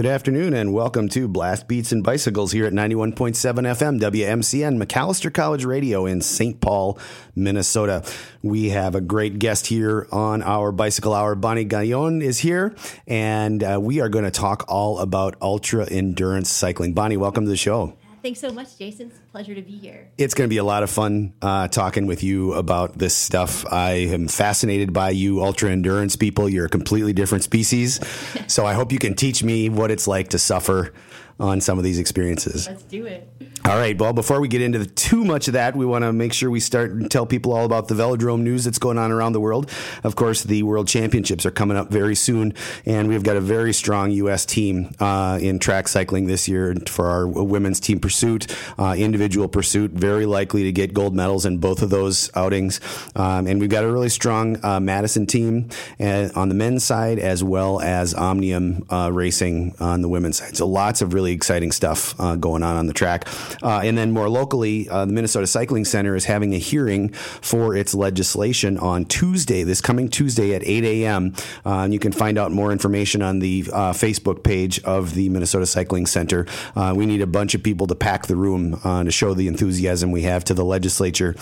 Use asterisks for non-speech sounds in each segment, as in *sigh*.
Good afternoon and welcome to Blast Beats and Bicycles here at 91.7 FM WMCN Macalester College Radio in St. Paul, Minnesota. We have a great guest here on our Bicycle Hour. Bonnie Gagnon is here and uh, we are going to talk all about ultra endurance cycling. Bonnie, welcome to the show. Thanks so much, Jason. It's a pleasure to be here. It's going to be a lot of fun uh, talking with you about this stuff. I am fascinated by you, ultra endurance people. You're a completely different species. *laughs* so I hope you can teach me what it's like to suffer on some of these experiences. Let's do it. All right. Well, before we get into the, too much of that, we want to make sure we start and tell people all about the velodrome news that's going on around the world. Of course, the World Championships are coming up very soon, and we've got a very strong U.S. team uh, in track cycling this year for our women's team pursuit, uh, individual pursuit. Very likely to get gold medals in both of those outings, um, and we've got a really strong uh, Madison team uh, on the men's side as well as Omnium uh, Racing on the women's side. So lots of really exciting stuff uh, going on on the track. Uh, and then more locally, uh, the Minnesota Cycling Center is having a hearing for its legislation on Tuesday, this coming Tuesday at 8 a.m. Uh, and you can find out more information on the uh, Facebook page of the Minnesota Cycling Center. We need a bunch of people to pack the room to show the enthusiasm we have to the legislature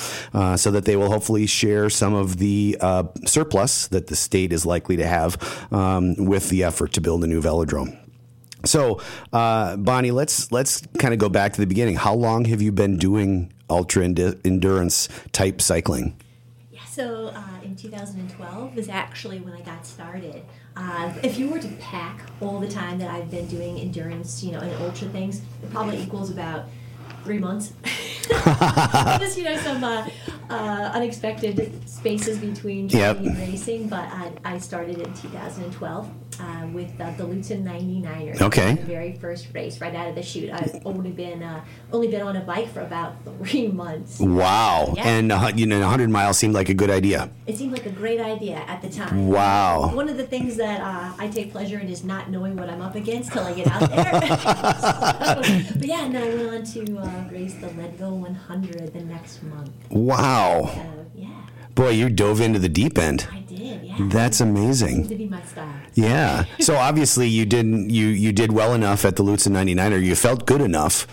so that they will hopefully share some of the surplus that the state is likely to have um, with the effort to build a new velodrome. So, uh, Bonnie, let's let's kind of go back to the beginning. How long have you been doing ultra endurance type cycling? Yeah, so uh, in 2012 was actually when I got started. Uh, if you were to pack all the time that I've been doing endurance, you know, and ultra things, it probably equals about three months. *laughs* Just you know some uh, uh, unexpected spaces between yep. and racing, but I, I started in 2012 uh, with uh, the Lutsen 99er. Okay. The very first race, right out of the chute. I've only been uh, only been on a bike for about three months. Wow. Yeah. And you know, 100 miles seemed like a good idea. It seemed like a great idea at the time. Wow. One of the things that uh, I take pleasure in is not knowing what I'm up against till I get out there. *laughs* so, but yeah, and then I went on to race the Leadville 100 the next month. Wow. So, yeah. Boy, you dove into the deep end. I did. Yeah. That's amazing. To be my style. Yeah. So obviously you didn't you you did well enough at the Lutsen 99er. You felt good enough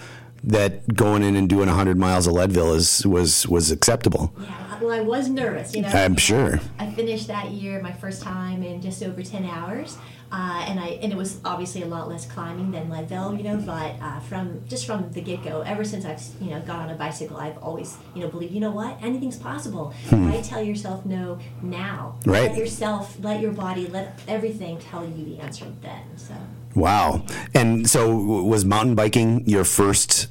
that going in and doing 100 miles of Leadville is was was acceptable. Yeah. Well, I was nervous. You know. I'm sure. I finished that year my first time in just over 10 hours. Uh, and I and it was obviously a lot less climbing than Leadville, you know. But uh, from just from the get go, ever since I've you know got on a bicycle, I've always you know believed you know what anything's possible. Hmm. Right? Tell yourself no now. Right. Let yourself, let your body, let everything tell you the answer then. So. Wow. And so, was mountain biking your first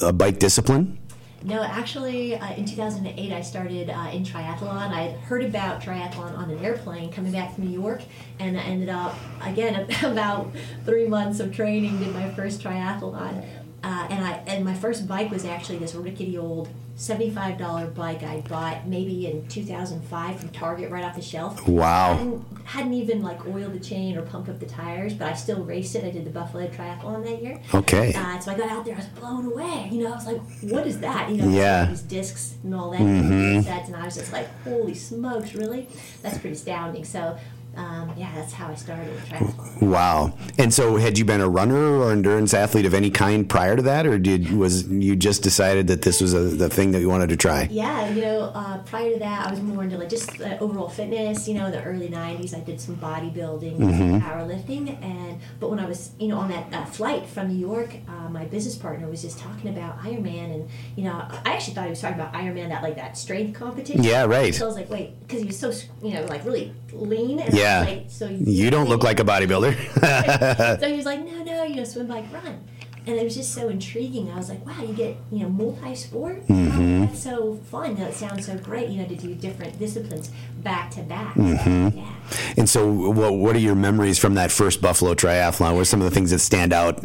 uh, bike discipline? No, actually, uh, in 2008, I started uh, in triathlon. I had heard about triathlon on an airplane coming back from New York, and I ended up, again, *laughs* about three months of training, did my first triathlon. Uh, and I and my first bike was actually this rickety old seventy-five dollar bike I bought maybe in two thousand five from Target right off the shelf. Wow! Hadn't, hadn't, even like oiled the chain or pumped up the tires, but I still raced it. I did the Buffalo Triathlon that year. Okay. Uh, so I got out there, I was blown away. You know, I was like, "What is that?" You know, yeah. these discs and all that mm-hmm. sets, and I was just like, "Holy smokes, really?" That's pretty astounding. So um, yeah, that's how I started triathlon. Wow! And so, had you been a runner or endurance athlete of any kind prior to that, or did was you just decided that this was a, the thing that you wanted to try? Yeah, you know, uh, prior to that, I was more into like just uh, overall fitness. You know, in the early '90s, I did some bodybuilding, mm-hmm. powerlifting, and but when I was, you know, on that uh, flight from New York, uh, my business partner was just talking about Ironman, and you know, I actually thought he was talking about Ironman, that like that strength competition. Yeah, right. So I was like, wait, because he was so, you know, like really lean. And yeah. Like, so you, you don't look like a bodybuilder. *laughs* so he was like, no, no, you know, swim, bike, run. And it was just so intriguing. I was like, wow, you get, you know, multi-sport? Mm-hmm. Oh, that's so fun. That sounds so great, you know, to do different disciplines back to back. Mm-hmm. Yeah. And so what, what are your memories from that first Buffalo Triathlon? What are some of the things that stand out?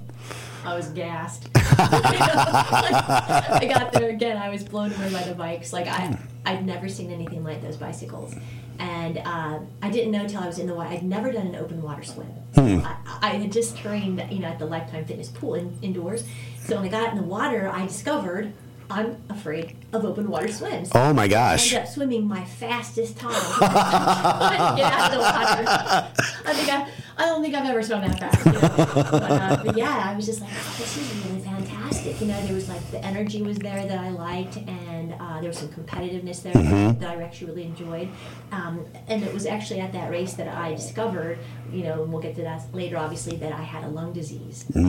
I was gassed. *laughs* *laughs* I got there again. I was blown away by the bikes. Like I, I'd never seen anything like those bicycles, and uh, I didn't know till I was in the water. I'd never done an open water swim. Hmm. I, I, had just trained, you know, at the Lifetime Fitness pool in, indoors. So when I got in the water, I discovered I'm afraid of open water swims. Oh my gosh! I ended up swimming my fastest time. *laughs* Get out of the water. I think I, I don't think I've ever swum that fast. You know? but, uh, but yeah, I was just like, oh, this is really fantastic. You know, there was like the energy was there that I liked, and uh, there was some competitiveness there that I actually really enjoyed. Um, and it was actually at that race that I discovered, you know, and we'll get to that later, obviously, that I had a lung disease. the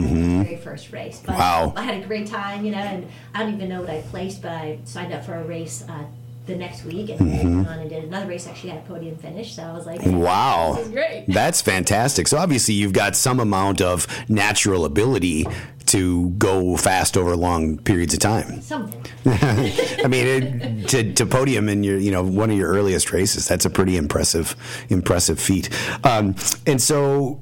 very first race. But Wow. I had a great time, you know, and I don't even know what I placed, but I signed up for a race. Uh, the next week and went on and did another race actually had a podium finish so i was like Wow. this is great *laughs* That's fantastic. So obviously you've got some amount of natural ability to go fast over long periods of time. something *laughs* *laughs* I mean, it, to, to podium in your, you know, one of your earliest races, that's a pretty impressive, impressive feat. Um, and so,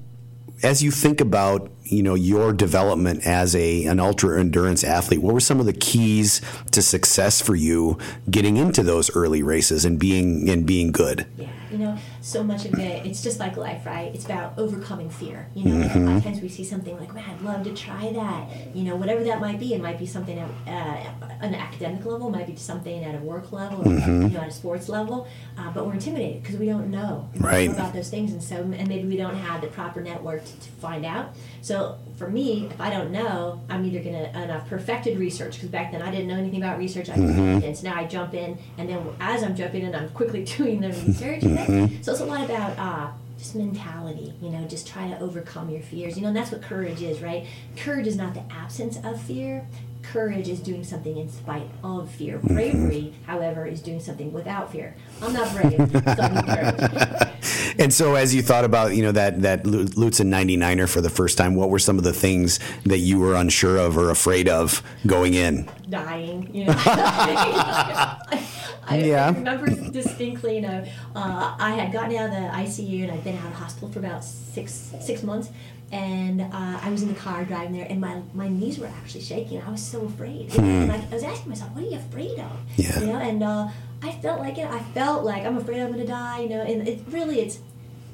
as you think about, you know, your development as a an ultra endurance athlete, what were some of the keys to success for you getting into those early races and being and being good? Yeah, you know, so much of it, it's just like life, right? It's about overcoming fear. You know, a lot of times we see something like, man, I'd love to try that. You know, whatever that might be. It might be something at uh, an academic level, it might be something at a work level, or, you know, at a sports level. Uh, but we're intimidated because we don't know Right. about those things, and so and maybe we don't have the proper network to, to find out. So for me, if I don't know, I'm either gonna and I've perfected research because back then I didn't know anything about research. I didn't, and so now I jump in, and then as I'm jumping in, I'm quickly *laughs* doing the *laughs* research. know? So it's a lot about uh, just mentality. You know, just try to overcome your fears. You know, and that's what courage is, right? Courage is not the absence of fear. Courage is doing something in spite of fear. Bravery, however, is doing something without fear. I'm not brave, so I courage. *laughs* And so, as you thought about, you know, that that Lu- Lutsen 99er for the first time, what were some of the things that you were unsure of or afraid of going in? dying. You know, I, *laughs* I Yeah. remember distinctly. You know, uh, I had gotten out of the ICU and I'd been out of hospital for about six six months, and uh, I was in the car driving there, and my, my knees were actually shaking. I was so afraid. Know, and I, I was asking myself, "What are you afraid of?" Yeah. You know, and uh, I felt like it. I felt like I'm afraid I'm going to die. You know, and it really it's.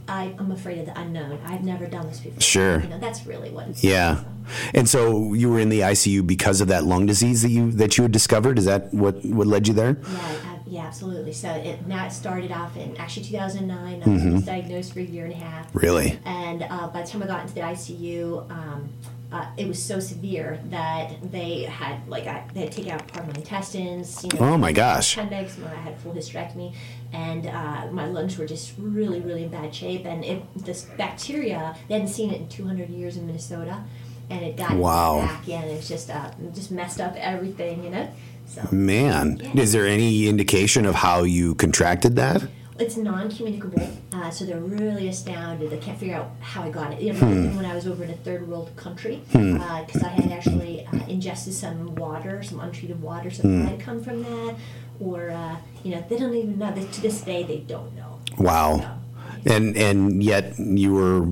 I, I'm afraid of the unknown. I've never done this before. Sure. You know, that's really what it's Yeah. And so you were in the ICU because of that lung disease that you that you had discovered. Is that what what led you there? Yeah, yeah, absolutely. So it, it started off in actually 2009. I Mm-hmm. was diagnosed for a year and a half. Really? And uh, by the time I got into the ICU, um, uh, it was so severe that they had like I, they had taken out part of my intestines. You know, Oh my gosh. appendix. I had full hysterectomy, and uh, my lungs were just really, really in bad shape. And it, this bacteria, they hadn't seen it in 200 years in Minnesota, and it got Wow. back in. It was just uh, just messed up everything, you know. So Man, is there any indication of how you contracted that? it's non-communicable, uh, so they're really astounded. They can't figure out how I got it. You know, even when I was over in a third world country, because I had actually uh, ingested some water, some untreated water, so it might have come from that, or uh, you know, they don't even know. They, to this day, they don't know. Wow. And and yet you were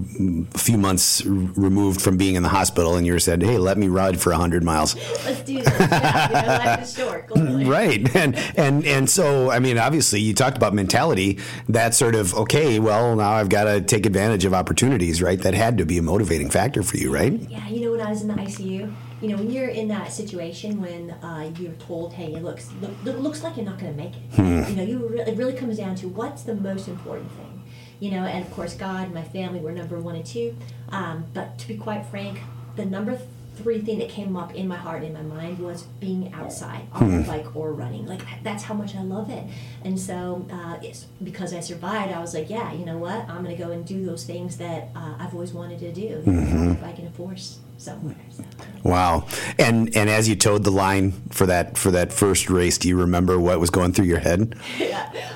a few months removed from being in the hospital, and you were said, "Hey, let me ride for hundred miles." Let's do this. Yeah, you know, short. *laughs* Right and and and so i mean obviously you talked about mentality that sort of okay well now i've got to take advantage of opportunities right that had to be a motivating factor for you right Yeah, you know, when I was in the ICU, you know, when you're in that situation when uh, you're told, "Hey, it looks look, look, looks like you're not going to make it," you know, you re- it really comes down to what's the most important thing, you know. And of course, God, and my family were number one and two. Um, but to be quite frank, the number three thing that came up in my heart and in my mind was being outside on the bike or running. Like that's how much I love it. And so, uh, it's because I survived. I was like, yeah, you know what? I'm going to go and do those things that uh, I've always wanted to do. If I can enforce somewhere. So. wow and and as you toed the line for that for that first race do you remember what was going through your head *laughs* Yeah.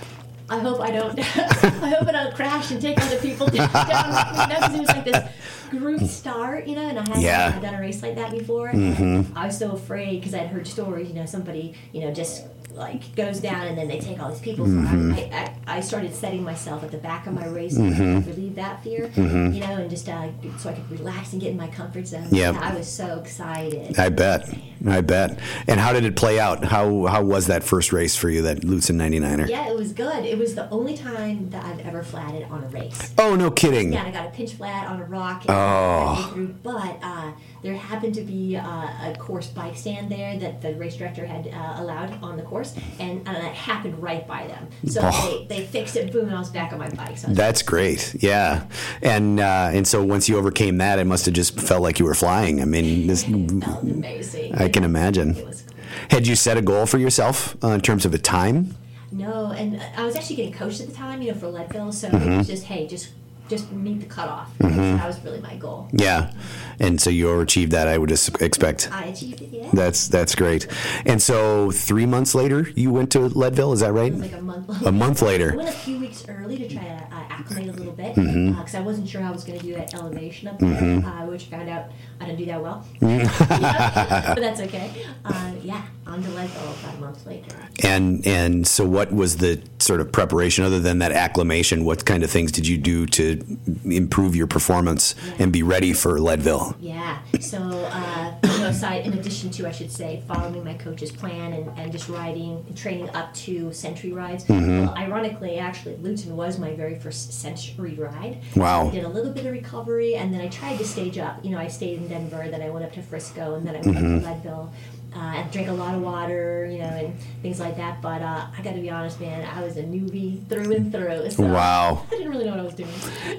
I hope I don't. *laughs* I hope I don't crash and take other people down. *laughs* Because it was like this group start, you know, and I hadn't Yeah. Done a race like that before. Mm-hmm. I was so afraid because I'd heard stories, you know, somebody, you know, just like goes down and then they take all these people. So I, mm-hmm. I, I started setting myself at the back of my race to mm-hmm. relieve that fear, you know, and just uh, so I could relax and get in my comfort zone. Yep. I was so excited. i bet I bet. And how did it play out? How how was that first race for you, that Lutsen 99er? Yeah, it was good. It was the only time that I've ever flatted on a race. Oh, no kidding. Yeah, I got a pinch flat on a rock. And Oh. through, but uh, there happened to be uh, a course bike stand there that the race director had uh, allowed on the course, and, and it happened right by them. So Oh. they, they fixed it, boom, and I was back on my bike. So That's great. Yeah. And uh, and so once you overcame that, it must have just felt like you were flying. I mean, this, amazing. I can imagine. It was cool. Had you set a goal for yourself uh, in terms of a time? No, and I was actually getting coached at the time, you know, for Leadville, so Mm-hmm. it was just, hey, just just meet the cutoff. That was really my goal. Yeah. And so you overachieved that, I would just expect. I achieved it, yeah. That's that's great. And so three months later, you went to Leadville. Is that right? Like a month. A month later. I went a few weeks early to try to uh, acclimate a little bit Mm-hmm. because I wasn't sure how I was going to do that elevation up there, uh, which found out I didn't do that well. *laughs* *laughs* but that's okay. Uh, yeah, on to Leadville about a month later. And and so, what was the sort of preparation other than that acclimation? What kind of things did you do to improve your performance and be ready for Leadville? Yeah. So, uh, you know, aside, in addition to, I should say, following my coach's plan and, and just riding, training up to century rides. Mm-hmm. Well, ironically, actually, Lutsen was my very first century ride. Wow. I did a little bit of recovery, and then I tried to stage up. You know, I stayed in Denver, then I went up to Frisco, and then I went Mm-hmm. up to Leadville. Uh, I drank a lot of water, you know, and things like that. But uh, I got to be honest, man, I was a newbie through and through. So Wow. I didn't really know what I was doing.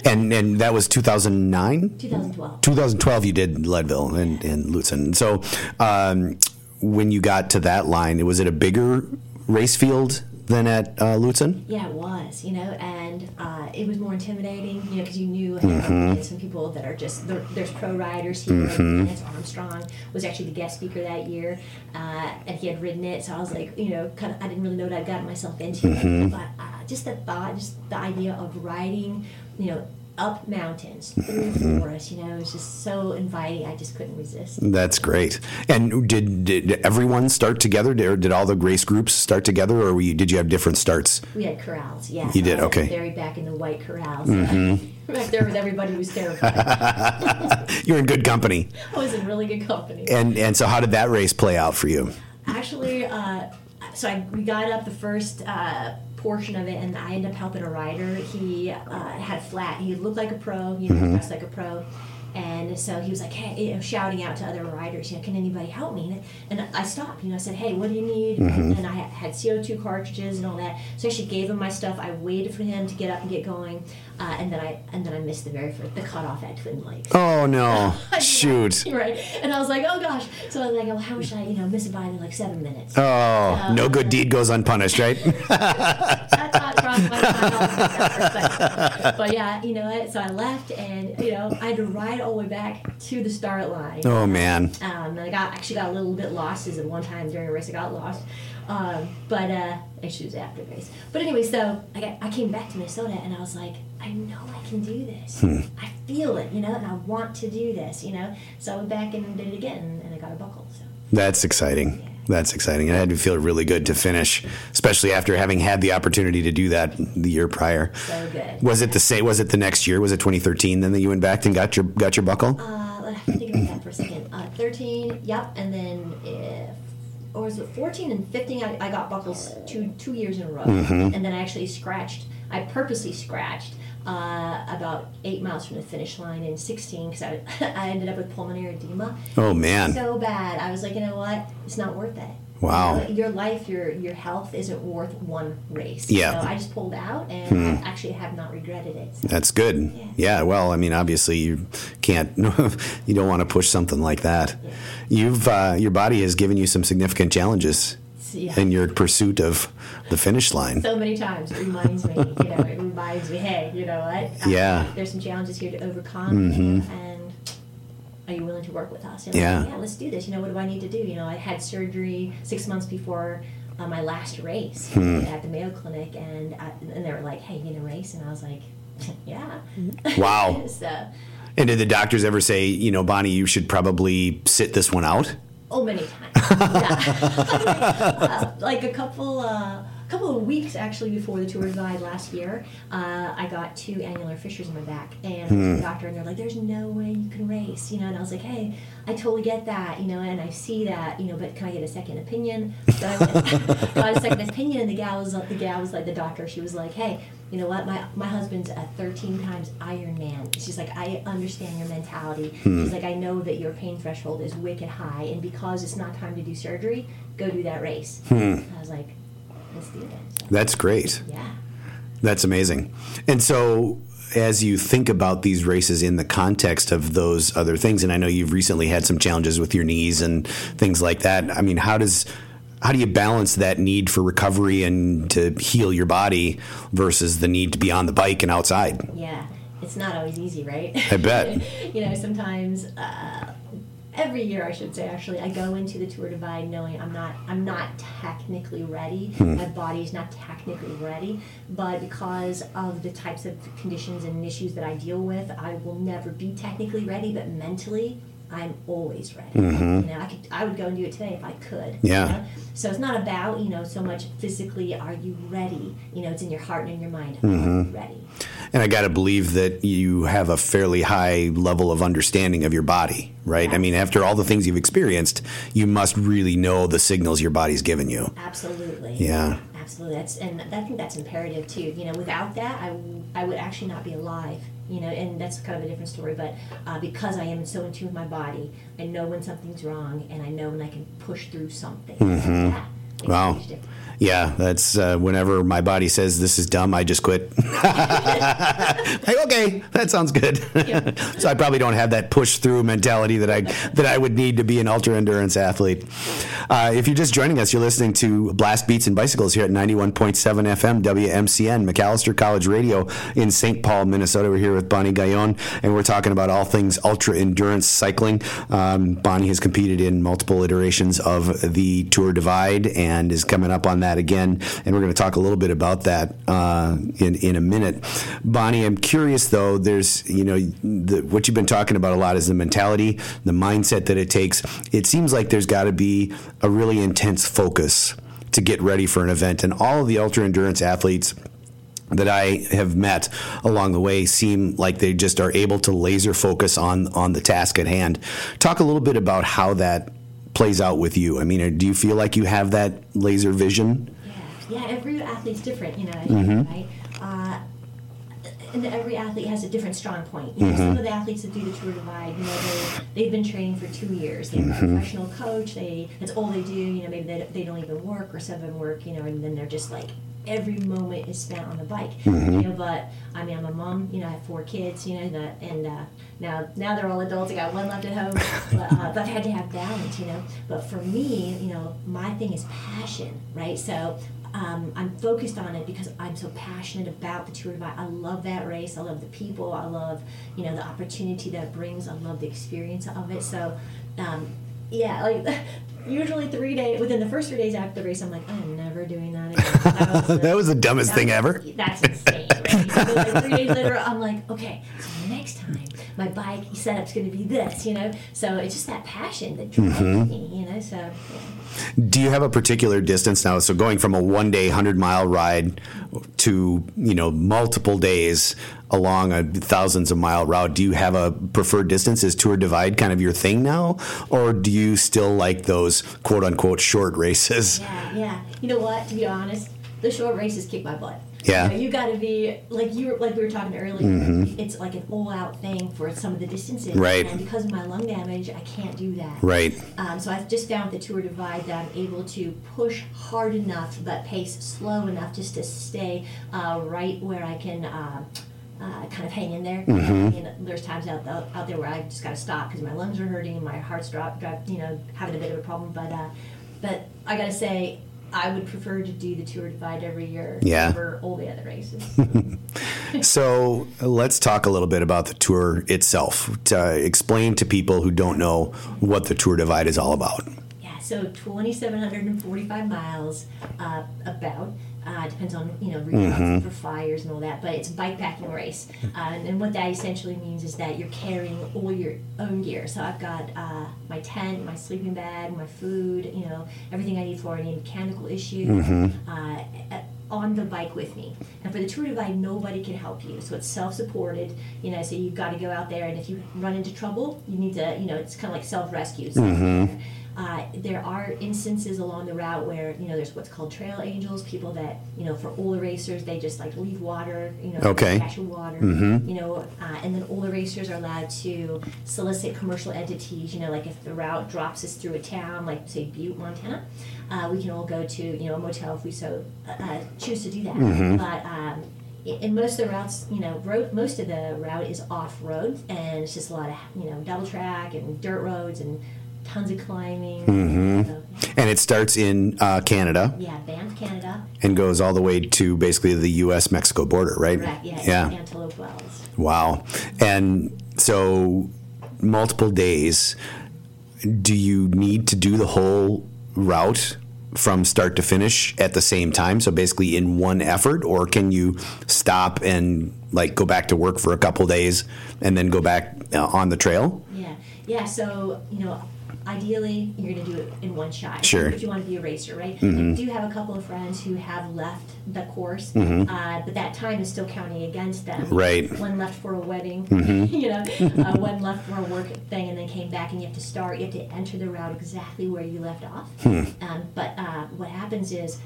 And and that was 2009? 2012. 2012 you did Leadville and, and Lutsen. So um, when you got to that line, was it a bigger race field than at uh, Lutsen? Yeah, it was, you know, and uh, it was more intimidating, you know, because you knew had some people that are just there, there's pro riders here. Lance Armstrong was actually the guest speaker that year, uh, and he had ridden it, so I was like, you know, kind of I didn't really know what I'd gotten myself into, but uh, just the thought, just the idea of riding, you know. Up mountains, through the forest, you know, it was just so inviting. I just couldn't resist. That's great. And did, did everyone start together? Did, did all the race groups start together, or were you, did you have different starts? We had corrals, yeah. You did, okay. Buried back in the white corrals. back *laughs* there with everybody who was terrified. *laughs* You're in good company. I was in really good company. And and so how did that race play out for you? Actually, uh, so I, we got up the first uh, portion of it, and I ended up helping a rider. He uh, had flat. He looked like a pro, you know, dressed like a pro. And so he was like, hey, you know, shouting out to other riders, you know, can anybody help me? And, I stopped, you know, I said, hey, what do you need? And, and I had, had CO2 cartridges and all that. So I actually gave him my stuff. I waited for him to get up and get going, uh, and then I and then I missed the very first the cutoff at Twin Lakes. Oh no! *laughs* Shoot! *laughs* Right. And I was like, oh gosh. So I was like, oh, how should I, you know, miss it by like seven minutes? Oh, no good deed goes unpunished, right? *laughs* crossed my mind. But yeah, you know what? So I left, and you know, I had to ride all the way back to the start line. oh man. Um, and I got actually got a little bit lost. As at one time during a race, I got lost. Um, but uh, actually, it was after the race. But anyway, so I got I came back to Minnesota, and I was like, I know I can do this. I feel it, you know, and I want to do this, you know. So I went back and did it again, and I got a buckle. So. That's exciting. That's exciting. It had to feel really good to finish, especially after having had the opportunity to do that the year prior. So good. Was it the same? Was it the next year? Was it 2013 then that you went back and got your got your buckle? Uh, let me think about that for a second. Uh, 13, yep, and then if, or was it 14 and 15? I, I got buckles two two years in a row, Mm-hmm. and then I actually scratched. I purposely scratched uh, about eight miles from the finish line in 16 because I, *laughs* I ended up with pulmonary edema Oh man. so bad. I was like, you know what? It's not worth it. Wow. You know, your life, your your health isn't worth one race. Yeah. Hmm. So I just pulled out, and I actually have not regretted it. So. That's good. Yeah. Well, I mean, obviously you can't. *laughs* you don't want to push something like that. Yeah. You've uh, your body has given you some significant challenges Yeah. in your pursuit of the finish line. so many times. It reminds me, you know, it reminds me, hey, you know what? Uh, Yeah. There's some challenges here to overcome, know, and are you willing to work with us? And Yeah. like, yeah, let's do this. You know, what do I need to do? You know, I had surgery six months before uh, my last race at the Mayo Clinic, and I, and they were like, hey, you gonna race? And I was like, *laughs* yeah. Wow. *laughs* so, And did the doctors ever say, you know, Bonnie, you should probably sit this one out? Oh, many times. yeah. *laughs* uh, like a couple, uh, couple of weeks actually before the Tour Divide last year, uh, I got two annular fissures in my back, and I went to the hmm. doctor, and they're like, "There's no way you can race," you know. And I was like, "Hey, I totally get that, you know, and I see that, you know, but can I get a second opinion?" So I went, *laughs* got a second opinion, and the gal was the gal was like the doctor. She was like, "Hey." You know what? My, my husband's a 13 times Iron Man. She's like, I understand your mentality. Hmm. She's like, I know that your pain threshold is wicked high, and because it's not time to do surgery, go do that race. Hmm. I was like, let's do it. So, That's great. yeah. That's amazing. And so, as you think about these races in the context of those other things, and I know you've recently had some challenges with your knees and things like that. I mean, how does how do you balance that need for recovery and to heal your body versus the need to be on the bike and outside? Yeah, it's not always easy, right? I bet. *laughs* you know, sometimes uh, every year, I should say, actually, I go into the Tour Divide knowing I'm not I'm not technically ready. Hmm. My body's not technically ready, but because of the types of conditions and issues that I deal with, I will never be technically ready. But mentally. I'm always ready. Mm-hmm. You know, I could, I would go and do it today if I could. you Yeah. know? So it's not about you know so much physically. Are you ready? You know, it's in your heart and in your mind. Are you mm-hmm. ready? And I got to believe that you have a fairly high level of understanding of your body, right? I mean, after all the things you've experienced, you must really know the signals your body's given you. Absolutely. Yeah. Absolutely. That's and I think that's imperative too. You know, without that, I, w- I would actually not be alive. You know, and that's kind of a different story. But uh, because I am so in tune with my body, I know when something's wrong, and I know when I can push through something. Yeah, makes a Mm-hmm. Wow. Yeah, that's uh, whenever my body says this is dumb, I just quit. *laughs* like, okay, that sounds good. *laughs* so I probably don't have that push through mentality that I that I would need to be an ultra endurance athlete. Uh, if you're just joining us, you're listening to Blast Beats and Bicycles here at 91.7 FM WMCN Macalester College Radio in St. Paul, Minnesota. We're here with Bonnie Gagnon, and we're talking about all things ultra endurance cycling. Um, Bonnie has competed in multiple iterations of the Tour Divide and is coming up on that again. And we're going to talk a little bit about that uh, in in a minute. Bonnie, I'm curious though. There's you know the, what you've been talking about a lot is the mentality, the mindset that it takes. It seems like there's got to be a really intense focus to get ready for an event, and all of the ultra endurance athletes that I have met along the way seem like they just are able to laser focus on on the task at hand. Talk a little bit about how that plays out with you. I mean, do you feel like you have that laser vision? Yeah, yeah. Every athlete's different, you know, Mm-hmm. right? Uh, and every athlete has a different strong point. You know, some Mm-hmm. of the athletes that do the Tour Divide, you know, they they've been training for two years. They have Mm-hmm. a professional coach. They that's all they do. You know, maybe they, they don't even work or some of them work. You know, and then they're just like every moment is spent on the bike. Mm-hmm. You know, but I mean, I'm a mom. You know, I have four kids. You know, that, and uh, now now they're all adults. I got one left at home, *laughs* but, uh, but I've had to have balance. You know, but for me, you know, my thing is passion, right? So um, I'm focused on it because I'm so passionate about the Tour de Divide. I love that race. I love the people. I love, you know, the opportunity that it brings. I love the experience of it. So, um, yeah, like *laughs* usually three days within the first three days after the race, I'm like, I'm never doing that again. That was the, *laughs* That was the dumbest thing was- ever. *laughs* That's insane. Then, like three days later, I'm like, okay, so next time my bike setup's going to be this, you know. So it's just that passion that drives Mm-hmm. me, you know. So. Yeah. Do you have a particular distance now? So going from a one day, hundred mile ride to you know multiple days along a thousands of mile route. Do you have a preferred distance? Is Tour Divide kind of your thing now, or do you still like those quote unquote short races? Yeah, yeah. You know what? To be honest, the short races kick my butt. Yeah. Mm-hmm. You, know, you got to be like you were like we were talking earlier. It's like an all-out thing for some of the distances. Right. And because of my lung damage, I can't do that. Right. Um, so I've just found the Tour Divide that I'm able to push hard enough, but pace slow enough just to stay uh, right where I can. Uh, uh, kind of hang in there. Mm-hmm. Know, there's times out, out out there where I just got to stop because my lungs are hurting, my heart's drop, drop, you know, having a bit of a problem. But uh, but I got to say, I would prefer to do the Tour Divide every year Yeah. over all the other races. *laughs* So let's talk a little bit about the tour itself. To explain to people who don't know what the Tour Divide is all about. Yeah, so 2,745 miles uh, about. Uh, depends on you know routes for fires and all that, but it's a bike packing race, uh, and, and what that essentially means is that you're carrying all your own gear. So I've got uh, my tent, my sleeping bag, my food, you know, everything I need for any mechanical issue uh, a- on the bike with me. And for the Tour Divide, nobody can help you, so it's self-supported. You know, so you've got to go out there, and if you run into trouble, you need to, you know, it's kind of like self-rescue. So uh, there are instances along the route where you know there's what's called trail angels, people that you know for the racers they just like leave water, you know, Okay. of water, you know, uh, and then the racers are allowed to solicit commercial entities. You know, like if the route drops us through a town, like say Butte, Montana, uh, we can all go to you know a motel if we so uh, uh, choose to do that. But um, in most of the routes, you know, road, most of the route is off road, and it's just a lot of you know double track and dirt roads and tons of climbing. So, And it starts in uh, Canada yeah, Banff, Canada. and goes all the way to basically the U.S. Mexico border, right? Correct. Yeah. Yeah. Antelope Wells. Wow. And so multiple days. Do you need to do the whole route from start to finish at the same time? So basically in one effort, or can you stop and like go back to work for a couple days and then go back uh, on the trail? Yeah. Yeah. So you know. Ideally, you're going to do it in one shot. Sure. Mm-hmm. If you want to be a racer, right? I do have a couple of friends who have left the course, uh, but that time is still counting against them. Right. One left for a wedding, Mm-hmm. *laughs* you know, uh, one left for a work thing, and then came back, and you have to start. You have to enter the route exactly where you left off. Hmm. Um, but uh, what happens is,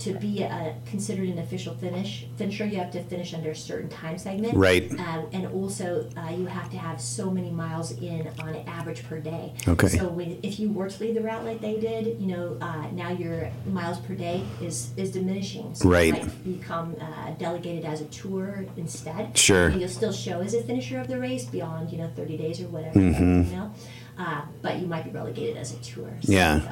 to be a, considered an official finish finisher, you have to finish under a certain time segment. Right. Uh, and also, uh, you have to have so many miles in on average per day. Okay. So when, if you were to lead the route like they did, you know, uh, now your miles per day is is diminishing. So Right. You might become uh, delegated as a tour instead. Sure. And you'll still show as a finisher of the race beyond you know 30 days or whatever. Mm-hmm. You know. Uh, but you might be relegated as a tour. So, Yeah. so-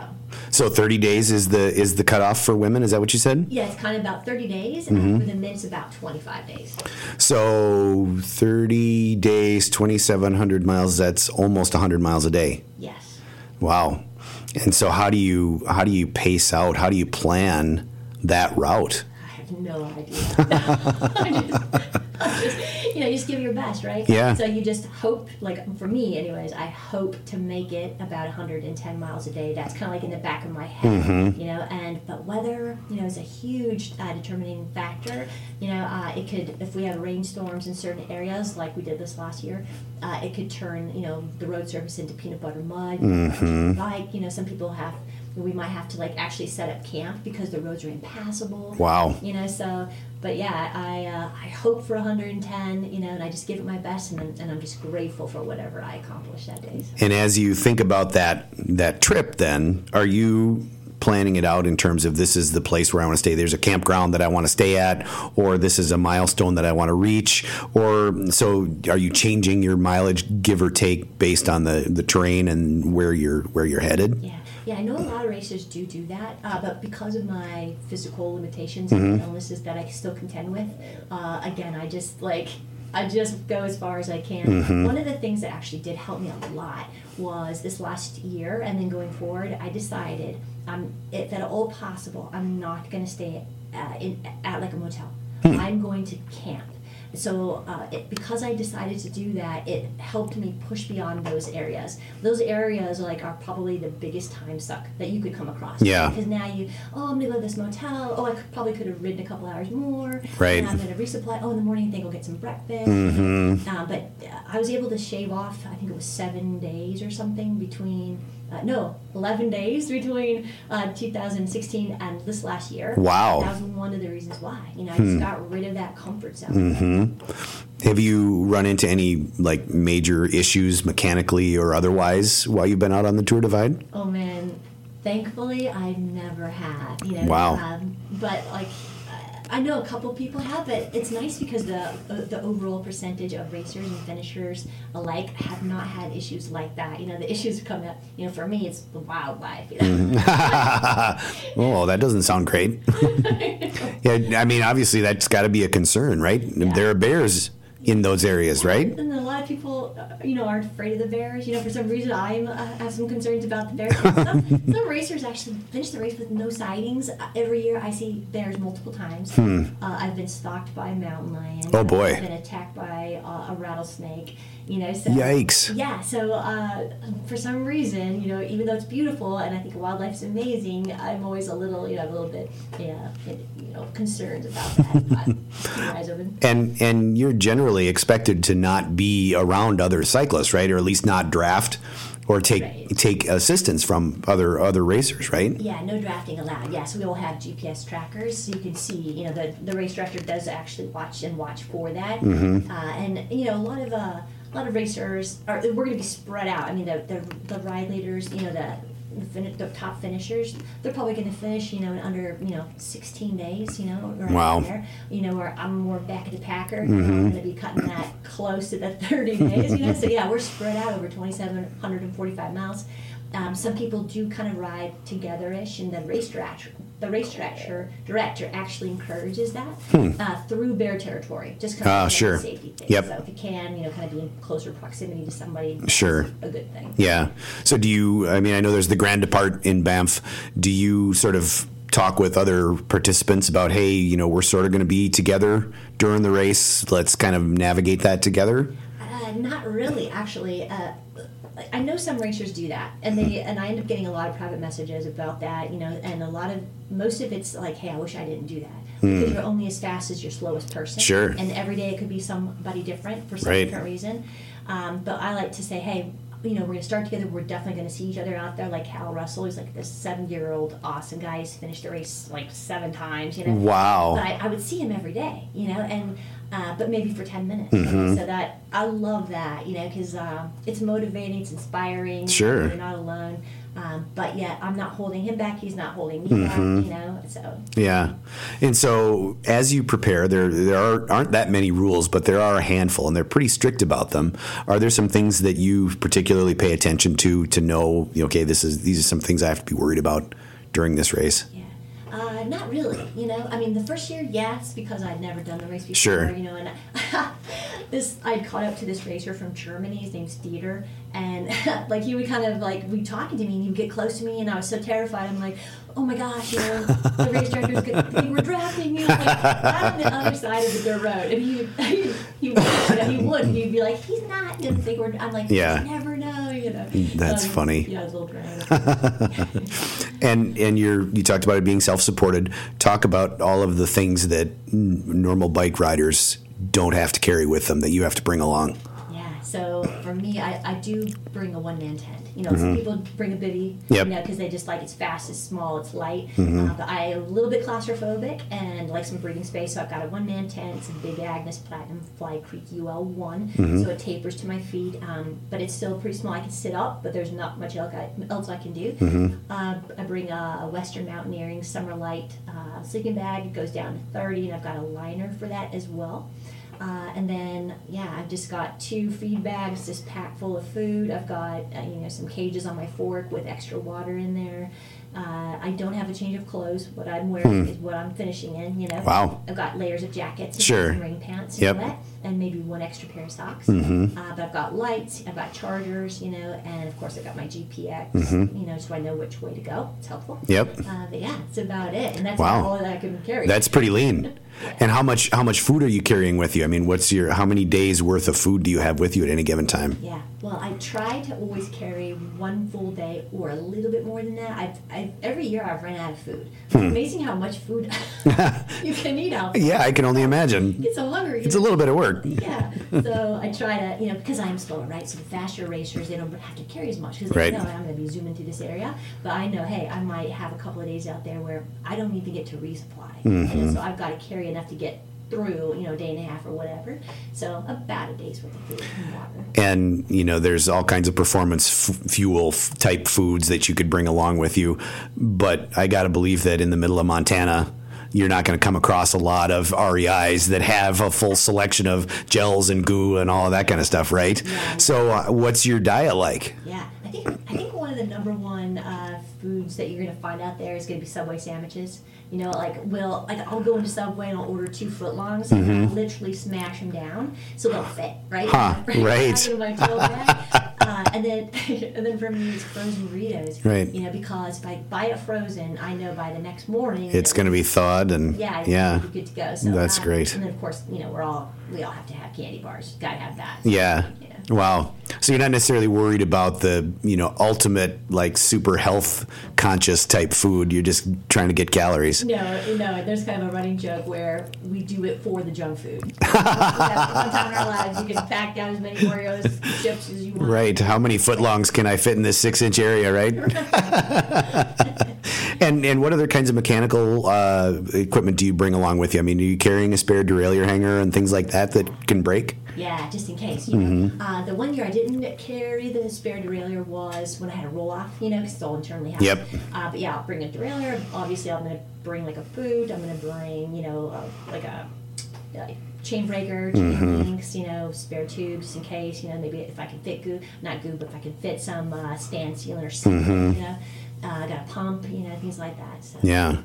So 30 days is the is the cutoff for women. Is that what you said? Yeah, it's kind of about 30 days, Mm-hmm. and for the men, it's about 25 days. So 30 days, 2,700 miles. That's almost 100 miles a day. Yes. Wow. And so how do you how do you pace out? How do you plan that route? I have no idea. *laughs* I just, I just, you know, you just give your best, right? Yeah. So you just hope, like for me, anyways, I hope to make it about 110 miles a day. That's kind of like in the back of my head, Mm-hmm. you know. And but weather, you know, is a huge uh, determining factor. You know, uh, it could if we have rainstorms in certain areas, like we did this last year, uh, it could turn, you know, the road surface into peanut butter mud. Mm-hmm. Like, you know, some people have. We might have to like actually set up camp because the roads are impassable Wow. you know so but yeah i uh, i hope for 110 you know and i just give it my best and, I'm- and i'm just grateful for whatever i accomplish that day And as you think about that that trip, then are you planning it out in terms of this is the place where I want to stay? There's a campground that I want to stay at, or this is a milestone that I want to reach, or so are you changing your mileage, give or take, based on the the terrain and where you're where you're headed? yeah yeah i know a lot of racers do do that uh, but because of my physical limitations Mm-hmm. and illnesses that i still contend with uh, again i just like I just go as far as I can. Mm-hmm. One of the things that actually did help me a lot was this last year, and then going forward, I decided, um, if at all possible, I'm not going to stay uh, in at like a motel. Hmm. I'm going to camp. So uh, it, because I decided to do that, it helped me push beyond those areas. Those areas are like are probably the biggest time suck that you could come across. Yeah. Because now you, oh, I'm gonna go to this motel. Oh, I could, probably could have ridden a couple hours more. Right. And I'm gonna resupply. Oh, in the morning, I think I'll get some breakfast. Mm-hmm. Uh, but uh, I was able to shave off. I think it was seven days or something between. Uh, no, 11 days between uh, 2016 and this last year. Wow. That was one of the reasons why. You know, I Hmm. just got rid of that comfort zone. Mm-hmm. Have you run into any like major issues mechanically or otherwise while you've been out on the Tour Divide? Oh man, thankfully I never have. You know. Wow. Um, but like, I know a couple people have, but it's nice because the uh, the overall percentage of racers and finishers alike have not had issues like that. You know, the *laughs* issues come up. You know, for me, it's the wildlife. You know. *laughs* oh, that doesn't sound great. *laughs* yeah, I mean, obviously that's got to be a concern, right? There are bears in those areas, right? And a lot of people, uh, you know, aren't afraid of the bears. You know, for some reason, I uh, have some concerns about the bears. some, *laughs* some racers actually finish the race with no sightings. Uh, every year, I see bears multiple times. Uh, I've been stalked by a mountain lion. Hmm. Oh, boy. I've been attacked by uh, a rattlesnake. You know, so Yikes. yeah. So uh, for some reason, you know, even though it's beautiful and I think wildlife's amazing, I'm always a little, you know, a little bit, yeah, you know, concerned about that. But keep your eyes open. And and you're generally expected to not be around other cyclists, right? Or at least not draft or take Right. take assistance from other other racers, right? Yeah, no drafting allowed. Yes, we all have GPS trackers, so you can see. You know, the the race director does actually watch and watch for that. Mm-hmm. Uh, and you know, a lot of uh, a lot of racers are. We're going to be spread out. I mean, the the, the ride leaders. You know, the the, fin- the top finishers, they're probably going to finish, you know, in under, you know, 16 days, you know, around Wow. there. You know, where I'm more back of the packer, Mm-hmm. I'm going to be cutting that close to the 30 days, you know. So yeah, we're spread out over 2,745 miles. Um, some people do kind of ride together-ish, and the race director, the race director, director actually encourages that uh, through bear territory, just kind Hmm. Ah, of sure. safety thing. Yep. So if you can, you know, kind of be in closer proximity to somebody, Sure. a good thing. Yeah. So do you? I mean, I know there's the Grand Depart in Banff. Do you sort of talk with other participants about, hey, you know, we're sort of going to be together during the race. Let's kind of navigate that together. Uh, not really, actually. Uh, I know some racers do that, and they and I end up getting a lot of private messages about that. You know, and a lot of most of it's like, "Hey, I wish I didn't do that." Because you're only as fast as your slowest person. Hmm. Sure. And every day it could be somebody different for some Right. different reason. Um, but I like to say, hey, you know, we're gonna start together. We're definitely gonna see each other out there. Like Hal Russell, he's like this seven-year-old awesome guy. He's finished the race like seven times. You know. Wow. But I, I would see him every day, you know, and uh, but maybe for ten minutes. Mm-hmm. So that I love that, you know, because uh, it's motivating, it's inspiring. Sure. You're not alone. Um, but yet I'm not holding him back. He's not holding me back. You know. So Yeah, and so as you prepare, there there are, aren't that many rules, but there are a handful, and they're pretty strict about them. Are there some things that you particularly pay attention to to know? know, Okay, this is these are some things I have to be worried about during this race. Uh, not really, you know. I mean, the first year, yes, because I'd never done the race before, Sure. you know. And *laughs* this, I'd caught up to this racer from Germany. His name's Dieter, and *laughs* like he would kind of like be talking to me, and he'd get close to me, and I was so terrified. I'm like, oh my gosh, you know, the race director's gonna think we're drafting you. Like, right on the other side of the dirt road, and he, *laughs* he, he would, you know, he would, he'd be like, he's not gonna think we're. I'm like, Yeah. you never know, you know. That's Um, funny. Yeah, I was a little dramatic. *laughs* And and you're you talked about it being self supported. Talk about all of the things that n- normal bike riders don't have to carry with them that you have to bring along. Yeah, so for me, I, I do bring a one man tent. You know, some people bring a bivy, Mm-hmm. Yep. Mm-hmm. you know, because they just like it's fast, it's small, it's light. Uh, but I am a little bit claustrophobic and like some breathing space, so I've got a one man tent. It's a big Agnes Platinum Fly Creek UL one, Mm-hmm. so it tapers to my feet, um, but it's still pretty small. I can sit up, but there's not much else I, else I can do. Mm-hmm. Uh, I bring a, a Western Mountaineering SummerLite uh, sleeping bag. It goes down to 30, and I've got a liner for that as well. Uh, and then, yeah, I've just got two feed bags just packed full of food. I've got, uh, you know, some cages on my fork with extra water in there. Uh, I don't have a change of clothes. What I'm wearing is what I'm finishing in, you know. Wow. I've got layers of jackets, and Sure. some rain pants, Yep. and and maybe one extra pair of socks. Uh, but I've got lights, I've got chargers, you know, and of course I've got my GPX, you know, so I know which way to go. It's helpful. Yep. Uh, but yeah, it's about it, and that's Wow. all that I can carry. That's pretty lean. *laughs* And how much how much food are you carrying with you? I mean, what's your how many days worth of food do you have with you at any given time? Yeah, well, I try to always carry one full day or a little bit more than that. I've, I've every year I've run out of food. It's amazing how much food *laughs* you can eat out. Yeah, I can only imagine. Get so hungry. It's a little bit of work. yeah. So *laughs* I try to, you know, because I'm slower, right? So the faster racers, they don't have to carry as much because Right. they know I'm going to be zooming through this area. But I know, hey, I might have a couple of days out there where I don't even get to resupply, Mm-hmm. and so I've got to carry enough to get through, you know, a day and a half or whatever. So about a day's worth of food and water. and you know there's all kinds of performance f- fuel f- type foods that you could bring along with you but i got to believe that in the middle of montana you're not going to come across a lot of REIs that have a full selection of gels and goo and all of that kind of stuff, right? Yeah. So, uh, what's your diet like? Yeah, think I think one of the number one uh, foods that you're gonna find out there is gonna be Subway sandwiches. You know, like will like I'll go into Subway and I'll order two footlongs and I'll literally smash them down so they'll fit right. Huh, *laughs* right. Into my tail bag. Uh, and then *laughs* and then for me it's frozen burritos. Right. You know, because if I buy it frozen, I know by the next morning It's going to be thawed and yeah, yeah. good to go. So That's uh, great. And then of course, you know, we're all we all have to have candy bars. Gotta have that. Yeah. Yeah. Wow. So you're not necessarily worried about the, you know, ultimate like super health conscious type food. You're just trying to get calories. No, no. There's kind of a running joke where we do it for the junk food. *laughs* One time in our lives, you can pack down as many Oreos, chips as you want. Right. How many footlongs can I fit in this six inch area, right? *laughs* and and what other kinds of mechanical uh, equipment do you bring along with you? I mean, are you carrying a spare derailleur hanger and things like that that can break? Yeah, just in case. You Mm-hmm. know, uh, the one year I didn't carry the spare derailleur was when I had a Rohloff. You know, because it's all internally housed. Yep. Uh, but yeah, I'll bring a derailleur. Obviously, I'm going to bring like a food. I'm going to bring you know uh, like a. Uh, chain breaker, chain Mm-hmm. links, you know, spare tubes in case, you know, maybe if I can fit goo, not goo, but if I can fit some uh, Stan's sealant or something, you know, uh, I got a pump, you know, things like that. So. Mm-hmm. Yeah.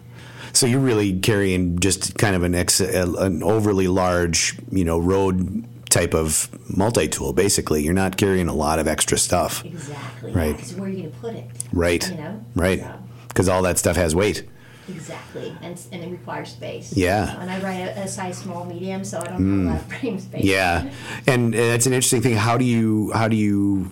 So you're really carrying just kind of an ex, an overly large, you know, road type of multi tool. Basically, you're not carrying a lot of extra stuff, Exactly. Right. Because where are you going to put it? right? You know? Right. So, Because all that stuff has weight. exactly. And, and it requires space. Yeah. Mm. And I write a, a size small medium, so I don't have a lot of frame space. Yeah, and that's an interesting thing. How do you how do you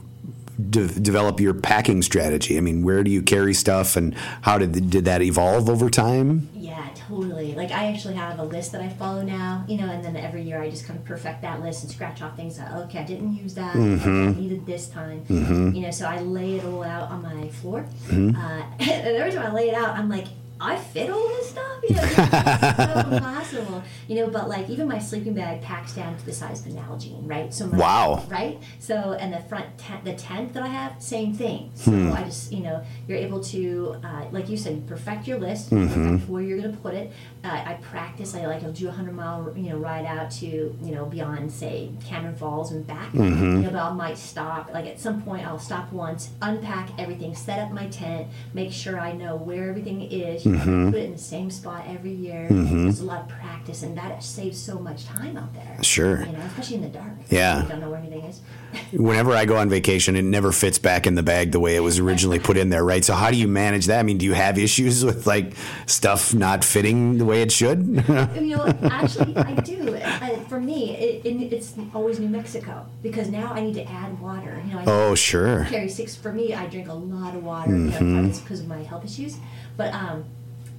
de- develop your packing strategy? I mean, where do you carry stuff, and how did did that evolve over time? Yeah, totally. Like I actually have a list that I follow now, you know, and then every year I just kind of perfect that list and scratch off things that okay, I didn't use that, Mm-hmm. okay, I needed this time, you know. So I lay it all out on my floor, Mm-hmm. uh, *laughs* and every time I lay it out, I'm like. I fit all this stuff, you know, it's so *laughs* impossible, you know. But like even my sleeping bag packs down to the size of an Nalgene, right? So my, Wow. right? So and the front tent, the tent that I have, same thing. So Hmm. I just, you know, you're able to, uh, like you said, you perfect your list, Mm-hmm. where you're going to put it. Uh, I practice. I like I'll do a hundred mile, you know, ride out to, you know, beyond say Cameron Falls and back. Mm-hmm. You know, but I might stop. Like at some point, I'll stop once, unpack everything, set up my tent, make sure I know where everything is. You Mm-hmm. put it in the same spot every year. There's a lot of practice, and that saves so much time out there. Sure. You know, especially in the dark. Yeah. You don't know where anything is. *laughs* Whenever I go on vacation, it never fits back in the bag the way it was originally put in there, right? So how do you manage that? I mean, do you have issues *laughs* with like stuff not fitting the way it should? *laughs* you know, actually, I do. I, for me, it, it, it's always New Mexico because now I need to add water. You know, I oh, sure. carry six. For me, I drink a lot of water. You Mm-hmm. know, because of my health issues, but um,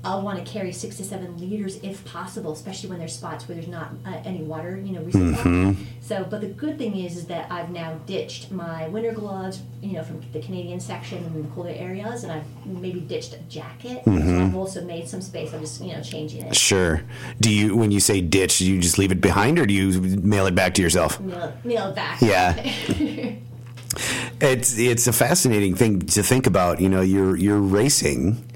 I'll want to carry six to seven liters if possible, especially when there's spots where there's not uh, any water. You know. Mm-hmm. So, but the good thing is, is that I've now ditched my winter gloves. You know, from the Canadian section and the colder areas, and I've maybe ditched a jacket. Mm-hmm. I've also made some space. I'm just you know changing it. Sure. Do you, when you say ditch, do you just leave it behind or do you mail it back to yourself? Nail, nail it back. Yeah. *laughs* It's it's a fascinating thing to think about. You know, you're you're racing,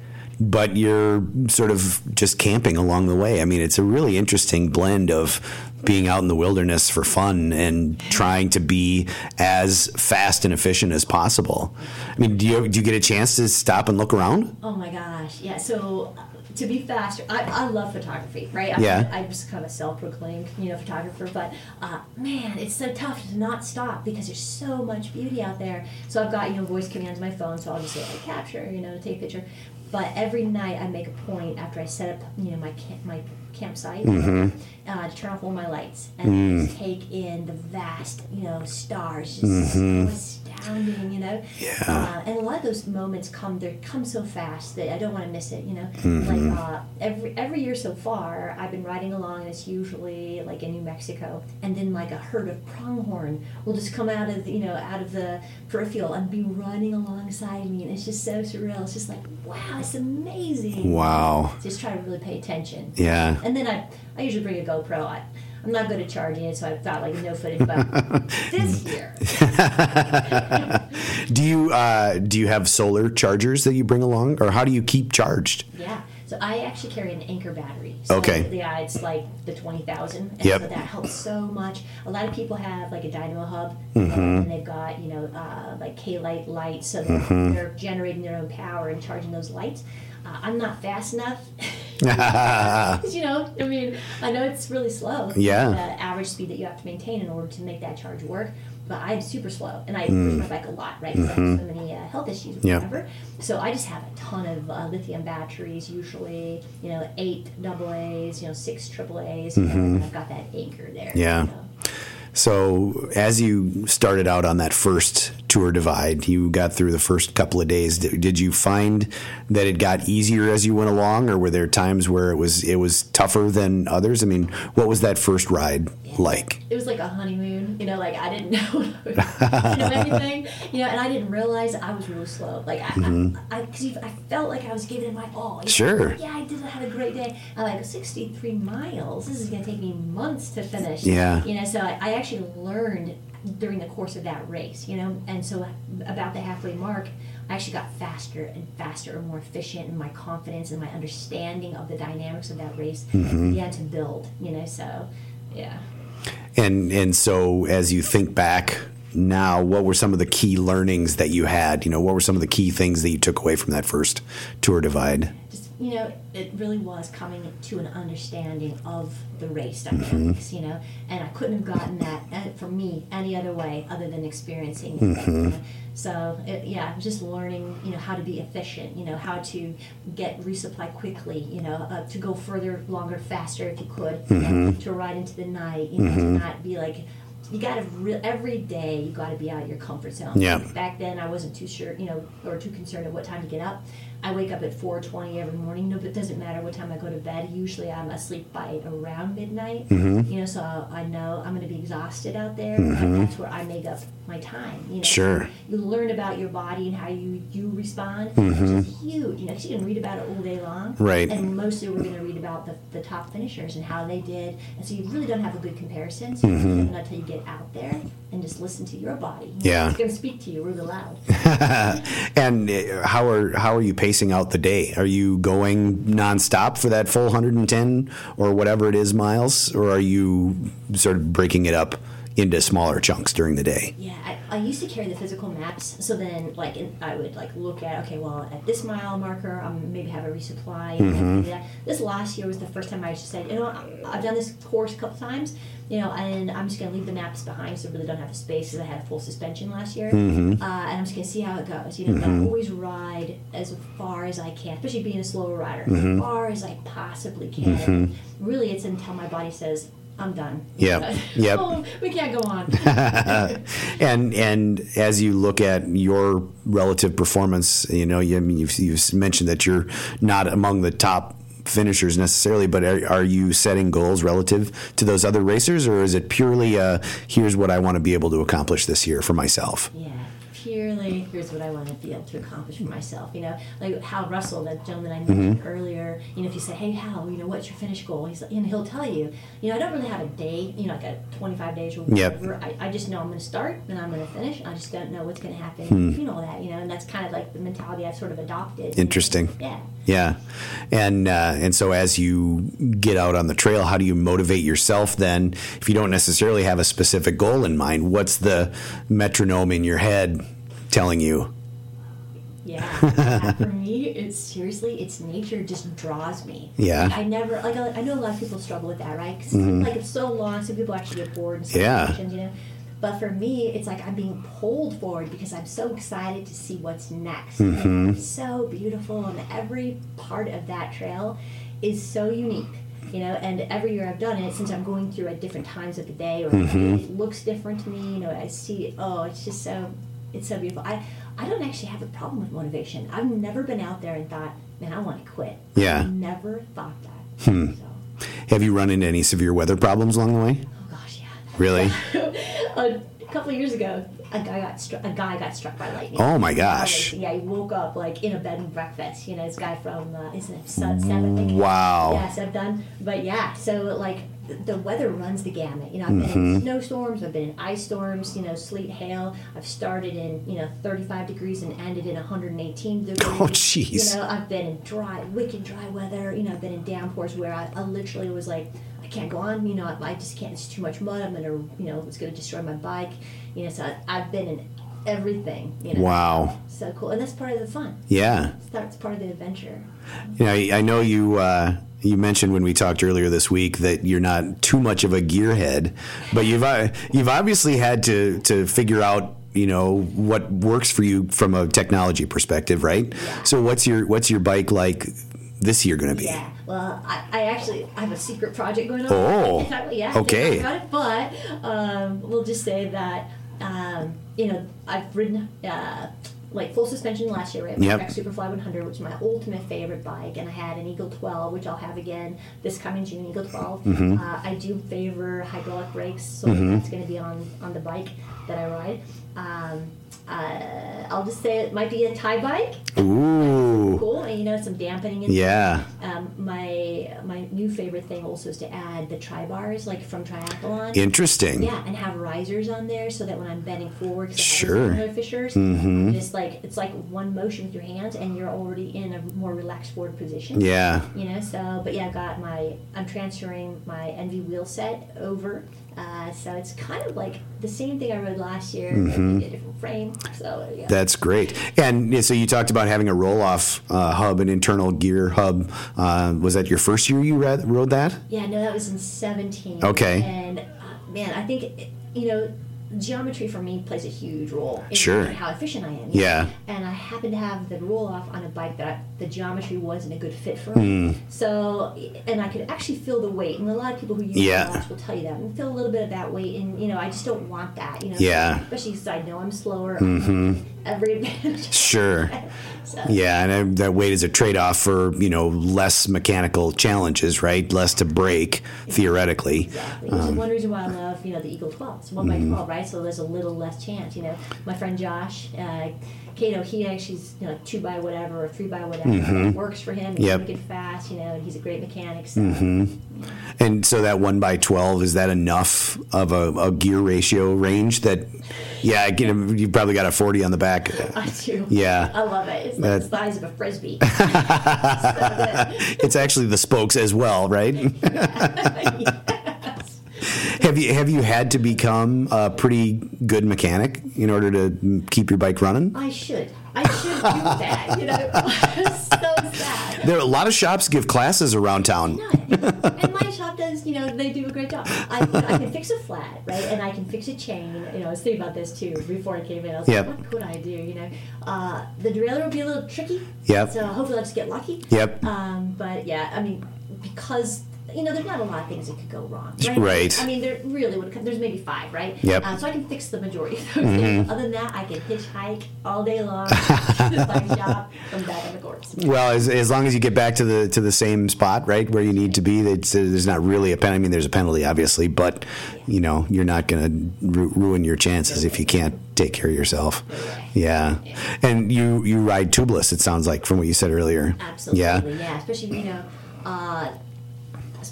but you're sort of just camping along the way. I mean, it's a really interesting blend of being out in the wilderness for fun and trying to be as fast and efficient as possible. I mean, do you do you get a chance to stop and look around? Oh my gosh, yeah. So uh, to be faster, I, I love photography, right? I'm, Yeah. I'm just kind of self-proclaimed, you know, photographer. But uh, man, it's so tough to not stop because there's so much beauty out there. So I've got you know voice commands on my phone, so I'll just say like capture, you know, take a picture. But every night I make a point after I set up, you know, my camp, my campsite mm-hmm. uh, to turn off all my lights. And just mm. take in the vast, you know, stars. Just mm-hmm. so astounding, you know. Yeah. Uh, and a lot of those moments come they come so fast that I don't want to miss it. You know, Mm-hmm. like uh, every every year so far, I've been riding along, and it's usually like in New Mexico, and then like a herd of pronghorn will just come out of you know out of the peripheral and be running alongside me, and it's just so surreal. It's just like wow, it's amazing. Wow. Just try to really pay attention. Yeah. And then I, I usually bring a GoPro. I, I'm not good at charging it, so I've got like no footage. But *laughs* this year, *laughs* Do you uh, do you have solar chargers that you bring along, or how do you keep charged? yeah. So I actually carry an Anker battery. So Okay. Yeah, it's like the twenty thousand, and Yep. so that helps so much. A lot of people have like a dynamo hub, Mm-hmm. and they've got you know uh, like K-Lite lights, so they're, Mm-hmm. they're generating their own power and charging those lights. Uh, I'm not fast enough. *laughs* you know, I mean, I know it's really slow. Yeah. The average speed that you have to maintain in order to make that charge work. But I'm super slow, and I Mm. push my bike a lot, right? I have so many uh, health issues, or Mm-hmm. Whatever. So I just have a ton of uh, lithium batteries, usually, you know, eight double A's, you know, six triple A's. And I've got that Anker there. Mm-hmm. Yeah. you know. So, as you started out on that first tour divide, you got through the first couple of days. Did, you find that it got easier as you went along, or were there times where it was it was tougher than others? I mean, what was that first ride like? It was like a honeymoon, you know, like I didn't *laughs* know, you know anything, you know, and I didn't realize I was really slow. Like I, I, mm-hmm. I, cause I felt like I was giving it my all. you know, Sure. like, yeah, I did. I had a great day. I'm like 63 miles. This is gonna take me months to finish. Yeah. You know, so I, I actually learned during the course of that race, you know, and so about the halfway mark, I actually got faster and faster and more efficient, and my confidence and my understanding of the dynamics of that race mm-hmm. began to build. You know, so yeah. And and so, as you think back now, what were some of the key learnings that you had? You know, what were some of the key things that you took away from that first tour divide? just you know it really was coming to an understanding of the race dynamics you know and i couldn't have gotten that uh, for me any other way other than experiencing it you know? so it, yeah i was just learning you know how to be efficient you know how to get resupply quickly you know uh, to go further longer faster if you could you know, to ride into the night you know to not be like you got to re- every day you got to be out of your comfort zone Yeah. back then I wasn't too sure, you know, or too concerned at what time to get up. I wake up at 4:20 every morning. No, but it doesn't matter what time I go to bed. Usually I'm asleep by around midnight. Mm-hmm. You know, so I know I'm going to be exhausted out there. And that's where I make up my time. You know, Sure. You learn about your body and how you you respond, Mm-hmm. which is huge. You know, 'cause you can read about it all day long. Right. And mostly we're going to read about the, the top finishers and how they did. And so you really don't have a good comparison. So Mm-hmm. until you get out there and just listen to your body. Yeah. It's going to speak to you really loud. *laughs* and uh, how are how are you pacing out the day? Are you going nonstop for that full 110 or whatever it is miles, or are you sort of breaking it up into smaller chunks during the day? Yeah, I, I used to carry the physical maps, so then like I would like look at okay, well at this mile marker, I'm maybe have a resupply. Mm-hmm. This last year was the first time I just said, you know, I've done this course a couple times, you know, and I'm just gonna leave the maps behind, so I really don't have the space because I had a full suspension last year, Mm-hmm. uh, and I'm just gonna see how it goes. You know, but I always ride as far as I can, especially being a slower rider, Mm-hmm. as far as I possibly can. Really, it's until my body says. I'm done. Yep, *laughs* yep. oh, we can't go on. *laughs* and and as you look at your relative performance, you know, you, I mean, you've, you've mentioned that you're not among the top finishers necessarily, but are, are you setting goals relative to those other racers, or is it purely uh, here's what I want to be able to accomplish this year for myself? Yeah, purely here's what I want to be able to accomplish for myself. You know, like Hal Russell, that gentleman I mentioned Mm-hmm. earlier. You know, if you say, "Hey, Hal, you know, what's your finish goal?" He's, and he'll tell you. You know, I don't really have a day. You know, like a 25 days or Yep. whatever. I, I just know I'm going to start and I'm going to finish. I just don't know what's going to happen. Hmm. You know that. You know, and that's kind of like the mentality I've sort of adopted. you know. Interesting. Yeah. Yeah, and uh, and so as you get out on the trail, how do you motivate yourself then? If you don't necessarily have a specific goal in mind, what's the metronome in your head telling you? Yeah, for *laughs* me, it's seriously, it's nature just draws me. Yeah. I never like. I know a lot of people struggle with that, right? 'Cause like it's so long, some people actually get bored. Mm-hmm. Yeah. you know. But for me, it's like I'm being pulled forward because I'm so excited to see what's next. Mm-hmm. It's so beautiful, and every part of that trail is so unique. You know, and every year I've done it, since I'm going through at different times of the day, or Mm-hmm. it looks different to me. You know, I see. Oh, it's just so it's so beautiful. I, I don't actually have a problem with motivation. I've never been out there and thought, man, I want to quit. Yeah. I've never thought that. So, Have you run into any severe weather problems along the way? Really? *laughs* a couple of years ago, a guy got struck. A guy got struck by lightning. Oh my gosh. Yeah, he woke up like in a bed and breakfast. You know, this guy from uh, isn't it Seb, Seb, I think. Wow. Yeah, Seb done. But yeah, so like the, the weather runs the gamut. You know, I've been Mm-hmm. in snowstorms, I've been in ice storms. You know, sleet, hail. I've started in you know 35 degrees and ended in 118 degrees. *laughs* Oh, jeez. You know, I've been in dry, wicked dry weather. You know, I've been in downpours where I, I literally was like. Can't go on, you know. I, I just can't. It's too much mud. I'm gonna, you know, it's gonna destroy my bike, you know. So I, I've been in everything, you know. Wow. So cool, and that's part of the fun. Yeah. That's part of the adventure. You know, I, I know you. Uh, you mentioned when we talked earlier this week that you're not too much of a gearhead, but you've uh, you've obviously had to to figure out you know what works for you from a technology perspective, right? Yeah. So what's your what's your bike like this year going to be? Yeah. Well, I, I actually I have a secret project going on. Oh, *laughs* yeah. okay. It, but um, we'll just say that um, you know I've ridden uh, like full suspension last year, right? Yep. Trek Superfly 100, which is my ultimate favorite bike, and I had an Eagle 12, which I'll have again this coming June. Eagle 12. Mm-hmm. Uh, I do favor hydraulic brakes, so that's going to be on on the bike that I ride. Um, uh, I'll just say it might be a Ti bike. Ooh. Cool, and you know some dampening. And Yeah. um, my my new favorite thing also is to add the tri bars, like from triathlon. Interesting. Yeah, and have risers on there so that when I'm bending forward, 'cause I have Sure. fissures, Mhm. just like it's like one motion with your hands, and you're already in a more relaxed forward position. Yeah. You know, so but yeah, I got my I'm transferring my ENVE wheel set over, uh, so it's kind of like the same thing I rode last year, but Mm-hmm. a different frame. So yeah. That's great. And so you talked about having a Rohloff uh, hub, an internal gear hub. Uh, was that your first year you rode that? Yeah, no, that was in 17. Okay. And uh, man, I think, it- you know, geometry for me plays a huge role in Sure. how efficient I am. Yeah. And I happen to have the Rohloff on a bike that I, the geometry wasn't a good fit for. Hmm. So, and I could actually feel the weight. And a lot of people who use Yeah. offs will tell you that. And feel a little bit of that weight. And, you know, I just don't want that, you know. Yeah. Especially because I know I'm slower. Mm-hmm. Every advantage. Sure. *laughs* so, Yeah, and that weight is a trade off for, you know, less mechanical challenges, right? Less to break, theoretically. Exactly. Which is Um, one reason why I love, you know, the Eagle 12. It's one mm-hmm. by 12, right? So there's a little less chance, you know. My friend Josh, uh, Cato, he actually's, you know, two by whatever or three by whatever. It works for him. He's Mm-hmm. Yep. Mm-hmm. wicked fast, you know, and he's a great mechanic. So. And so that 1 by 12 is that enough of a, a gear ratio range that, yeah, you know, you've probably got a 40 on the back. I do. Yeah. I love it. It's like That- the size of a frisbee. *laughs* *laughs* So It's actually the spokes as well, right? *laughs* Have you have you had to become a pretty good mechanic in order to keep your bike running? I should. I should do that, you know. *laughs* so sad. There are a lot of shops give classes around town. and my shop does, you know, they do a great job. I, I can fix a flat, right? And I can fix a chain. You know, I was thinking about this too before I came in. I was Yep. like, what could I do? You know, uh, the derailleur will be a little tricky. Yep. So hopefully I'll just get lucky. Yep. Um, but yeah, I mean, because. You know, there's not a lot of things that could go wrong, right? Right. I mean, there really would come. There's maybe five, right? Yep. Mm-hmm. Uh, so I can fix the majority of those things. Other than that, I can hitchhike all day long *laughs* my shop from back on the course. Well, as, as long as you get back to the to the same spot, right, where you need to be, it's, there's not really a penalty. I mean, there's a penalty, obviously, but you know, you're not going to ru- ruin your chances if you can't take care of yourself. Yeah, and you you ride tubeless. It sounds like from what you said earlier. Absolutely, Yeah. yeah. Especially you know, uh,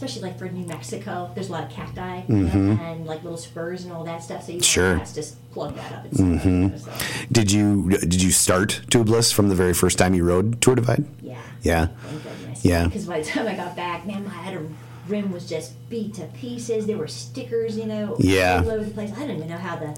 especially like for New Mexico, there's a lot of cacti know, and like little spurs and all that stuff. So you Mm-hmm. Sure. want to just plug that up. Know, so, Did you did you start tubeless from the very first time you rode Tour Divide? yeah. Yeah. Yeah. Because by the time I got back, man, my head rim was just beat to pieces. There were stickers, you know, Yeah. all over the place. I didn't even know how the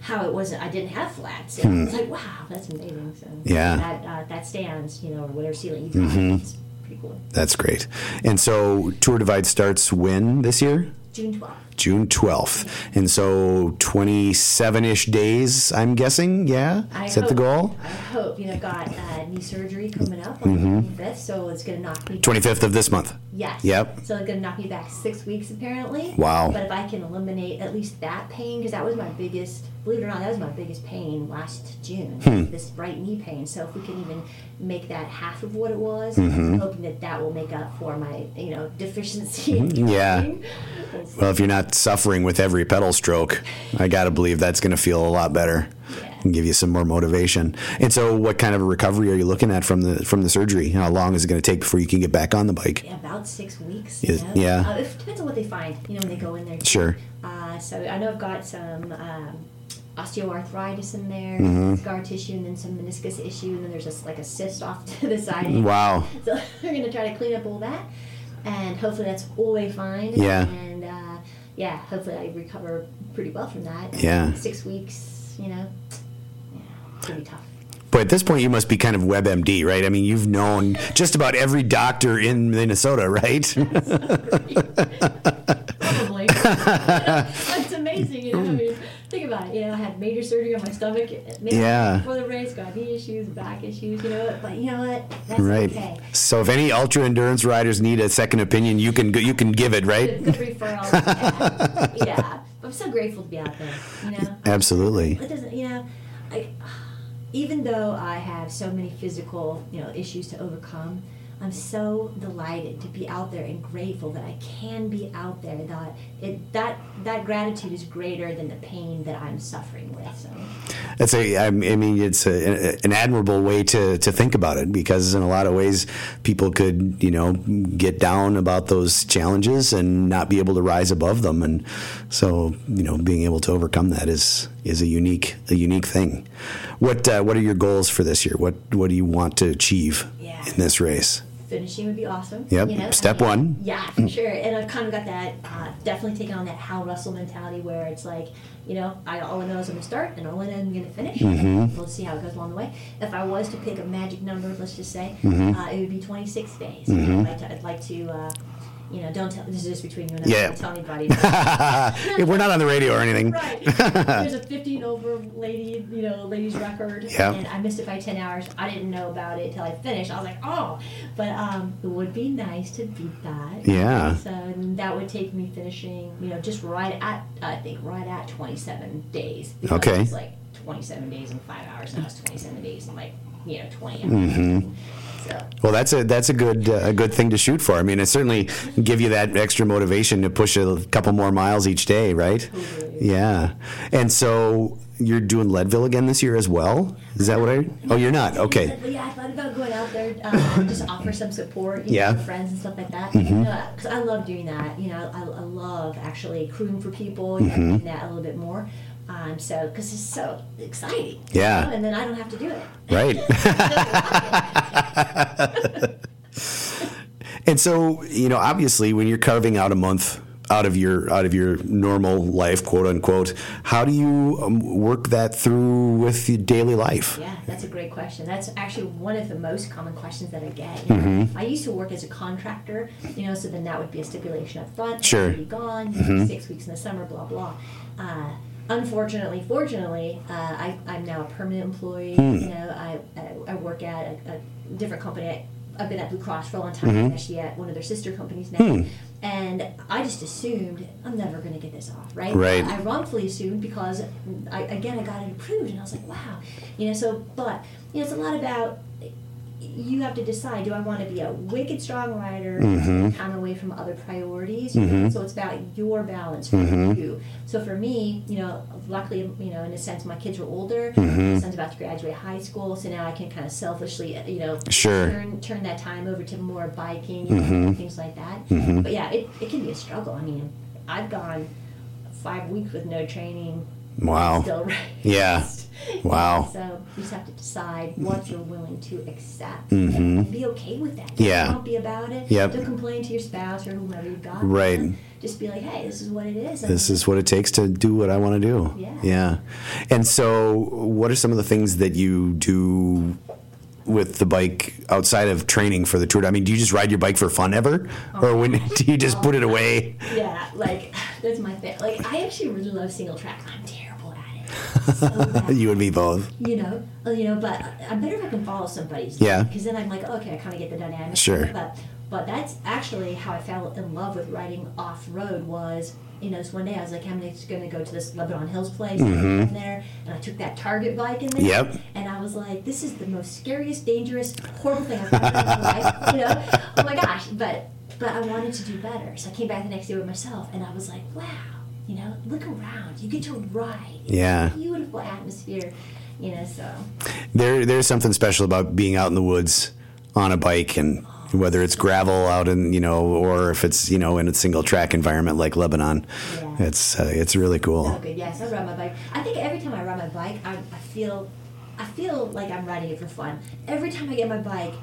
how it wasn't. I didn't have flats. I was like, wow, that's amazing. So Hmm. Yeah. Mm-hmm. that uh, that Stan's, you know, or whatever ceiling you got. It's pretty cool. That's great. And so Tour Divide starts when this year? June twelfth. June 12th. And so 27 ish days, I'm guessing. Yeah? I Is that the goal? I hope. You know, got uh, knee surgery coming up on Mm-hmm. the 25th, so it's going to knock me 25th of this month. Yes. Yep. So it's going to knock me back six weeks, apparently. Wow. But if I can eliminate at least that pain, because that was my biggest, believe it or not, that was my biggest pain last June, Hmm. this right knee pain. So if we can even make that half of what it was, Mm-hmm. Hoping that that will make up for my, you know, deficiency Yeah. Well, if you're not suffering with every pedal stroke, I got to believe that's going to feel a lot better Yeah. and give you some more motivation. And so, what kind of a recovery are you looking at from the from the surgery? How long is it going to take before you can get back on the bike? Yeah, about six weeks. Is- yeah. Uh, it depends on what they find. You know, when they go in there. Sure. Uh, so I know I've got some um, osteoarthritis in there, Mm-hmm. scar tissue, and then some meniscus issue, and then there's just like a cyst off *laughs* to the side. Wow. So *laughs* we're gonna try to clean up all that, and hopefully that's all they find. Yeah. And uh, yeah, hopefully I recover pretty well from that. Yeah. Six weeks, you know. Yeah, it's gonna be tough. But at this point, you must be kind of WebMD, right? I mean, you've known just about every doctor in Minnesota, right? *laughs* Probably. That's amazing. You know, I mean, think about it. You know, I had major surgery on my stomach. maybe Yeah. Before the race, got knee issues, back issues. You know, but you know what? That's right. okay. So, if any ultra endurance riders need a second opinion, you can you can give it, right? Good, good referral. *laughs* yeah. yeah. I'm so grateful to be out there. You know. Absolutely. It doesn't. You know, I. Even though I have so many physical, you know, issues to overcome, I'm so delighted to be out there and grateful that I can be out there. That it that that gratitude is greater than the pain that I'm suffering with. So That's a. I mean, it's a, an admirable way to, to think about it because in a lot of ways, people could you know get down about those challenges and not be able to rise above them, and so you know being able to overcome that is is a unique a unique thing. What uh, what are your goals for this year? What what do you want to achieve Yeah. in this race? Finishing would be awesome. Yep, You know? step I mean, one. Yeah, for sure. And I've kind of got that, uh, definitely taken on that Hal Russell mentality where it's like, you know, I all I know is I'm gonna start and all I know I'm gonna finish. Mm-hmm. We'll see how it goes along the way. If I was to pick a magic number, let's just say, Mm-hmm. uh, it would be 26 days. I'd like to, I'd like to uh, you know, don't tell. This is just between you and I. Yeah. Don't tell anybody. *laughs* If we're not on the radio or anything. Right. There's a *laughs* 15 over lady, you know, ladies record. Yeah. And I missed it by 10 hours. I didn't know about it till I finished. I was like, oh. But um, it would be nice to beat that. Yeah. So that would take me finishing, you know, just right at, I think, right at 27 days. Okay. It's like 27 days and five hours. Now it's 27 days and like, you know, 20 hours. Mm-hmm. So. Well, that's a that's a good uh, a good thing to shoot for. I mean, it certainly give you that extra motivation to push a couple more miles each day, right? Totally. Yeah. And so you're doing Leadville again this year as well. Is that what I? Oh, you're not. Okay. Yeah, I thought about going out there, um, just offer some support, you Yeah. know, to friends and stuff like that. Because I love doing that. You know, I, I love actually crewing for people, you know, doing that a little bit more. Um, so, because it's so exciting. you Yeah. know, And then I don't have to do it. Right. *laughs* *laughs* *laughs* and so, you know, obviously, when you're carving out a month out of your out of your normal life, quote unquote, how do you um, work that through with your daily life? Yeah, that's a great question. That's actually one of the most common questions that I get. Mm-hmm. I used to work as a contractor, you know, so then that would be a stipulation up front. Sure. Be gone six weeks in the summer, blah blah. Uh, unfortunately, fortunately, uh, I, I'm now a permanent employee. Hmm. You know, I, I, I work at a, a different company. I've been at Blue Cross for a long time. Mm-hmm. I'm actually at one of their sister companies now. Hmm. And I just assumed I'm never going to get this off, right? Right. I wrongfully assumed because I, again I got it approved and I was like wow you know so but you know it's a lot about you have to decide do I want to be a wicked strong rider mm-hmm. time away from other priorities? Know? so it's about your balance for mm-hmm. you. So for me you know luckily you know in a sense my kids were older. My son's about to graduate high school so now I can kind of selfishly you know Sure. turn turn that time over to more biking and things like that. But yeah it, it can be a struggle. I mean I've gone five weeks with no training. Wow. still. *laughs* Yeah. *laughs* Wow. So you just have to decide what you're willing to accept and be okay with that. Don't Yeah. Don't be about it. Yep. Don't complain to your spouse or whomever you've got. Right. know. Just be like, hey, this is what it is. This is what it takes to do what I want to do. Yeah. Yeah. And so, what are some of the things that you do with the bike outside of training for the tour? I mean, do you just ride your bike for fun ever, or oh, when *laughs* do you just put it oh, away? Yeah, like *sighs* that's my thing. Like I actually really love single track. I'm terrible. So. *laughs* You and me both. you know, uh, you know, but I'm better if I can follow somebody's. Yeah. Because then I'm like, okay, I kind of get the dynamic. Sure. But but that's actually how I fell in love with riding off road. Was you know, this one day I was like, I'm just going to go to this Lebanon Hills place in there, and I took that Target bike in there. Mm-hmm. Yep. And I was like, this is the most scariest, dangerous, horrible thing I've ever done in my life. You know, oh my gosh, but. but I wanted to do better. So I came back the next day with myself, and I was like, wow, you know, look around. You get to ride. It's Yeah. beautiful atmosphere. You know, so There, there's something special about being out in the woods on a bike, and whether it's gravel out in you know, or if it's you know in a single track environment like Lebanon, Yeah. it's uh, it's really cool. so good. Yes, I ride my bike. I think every time I ride my bike, I, I feel, I feel like I'm riding it for fun. Every time I get my bike,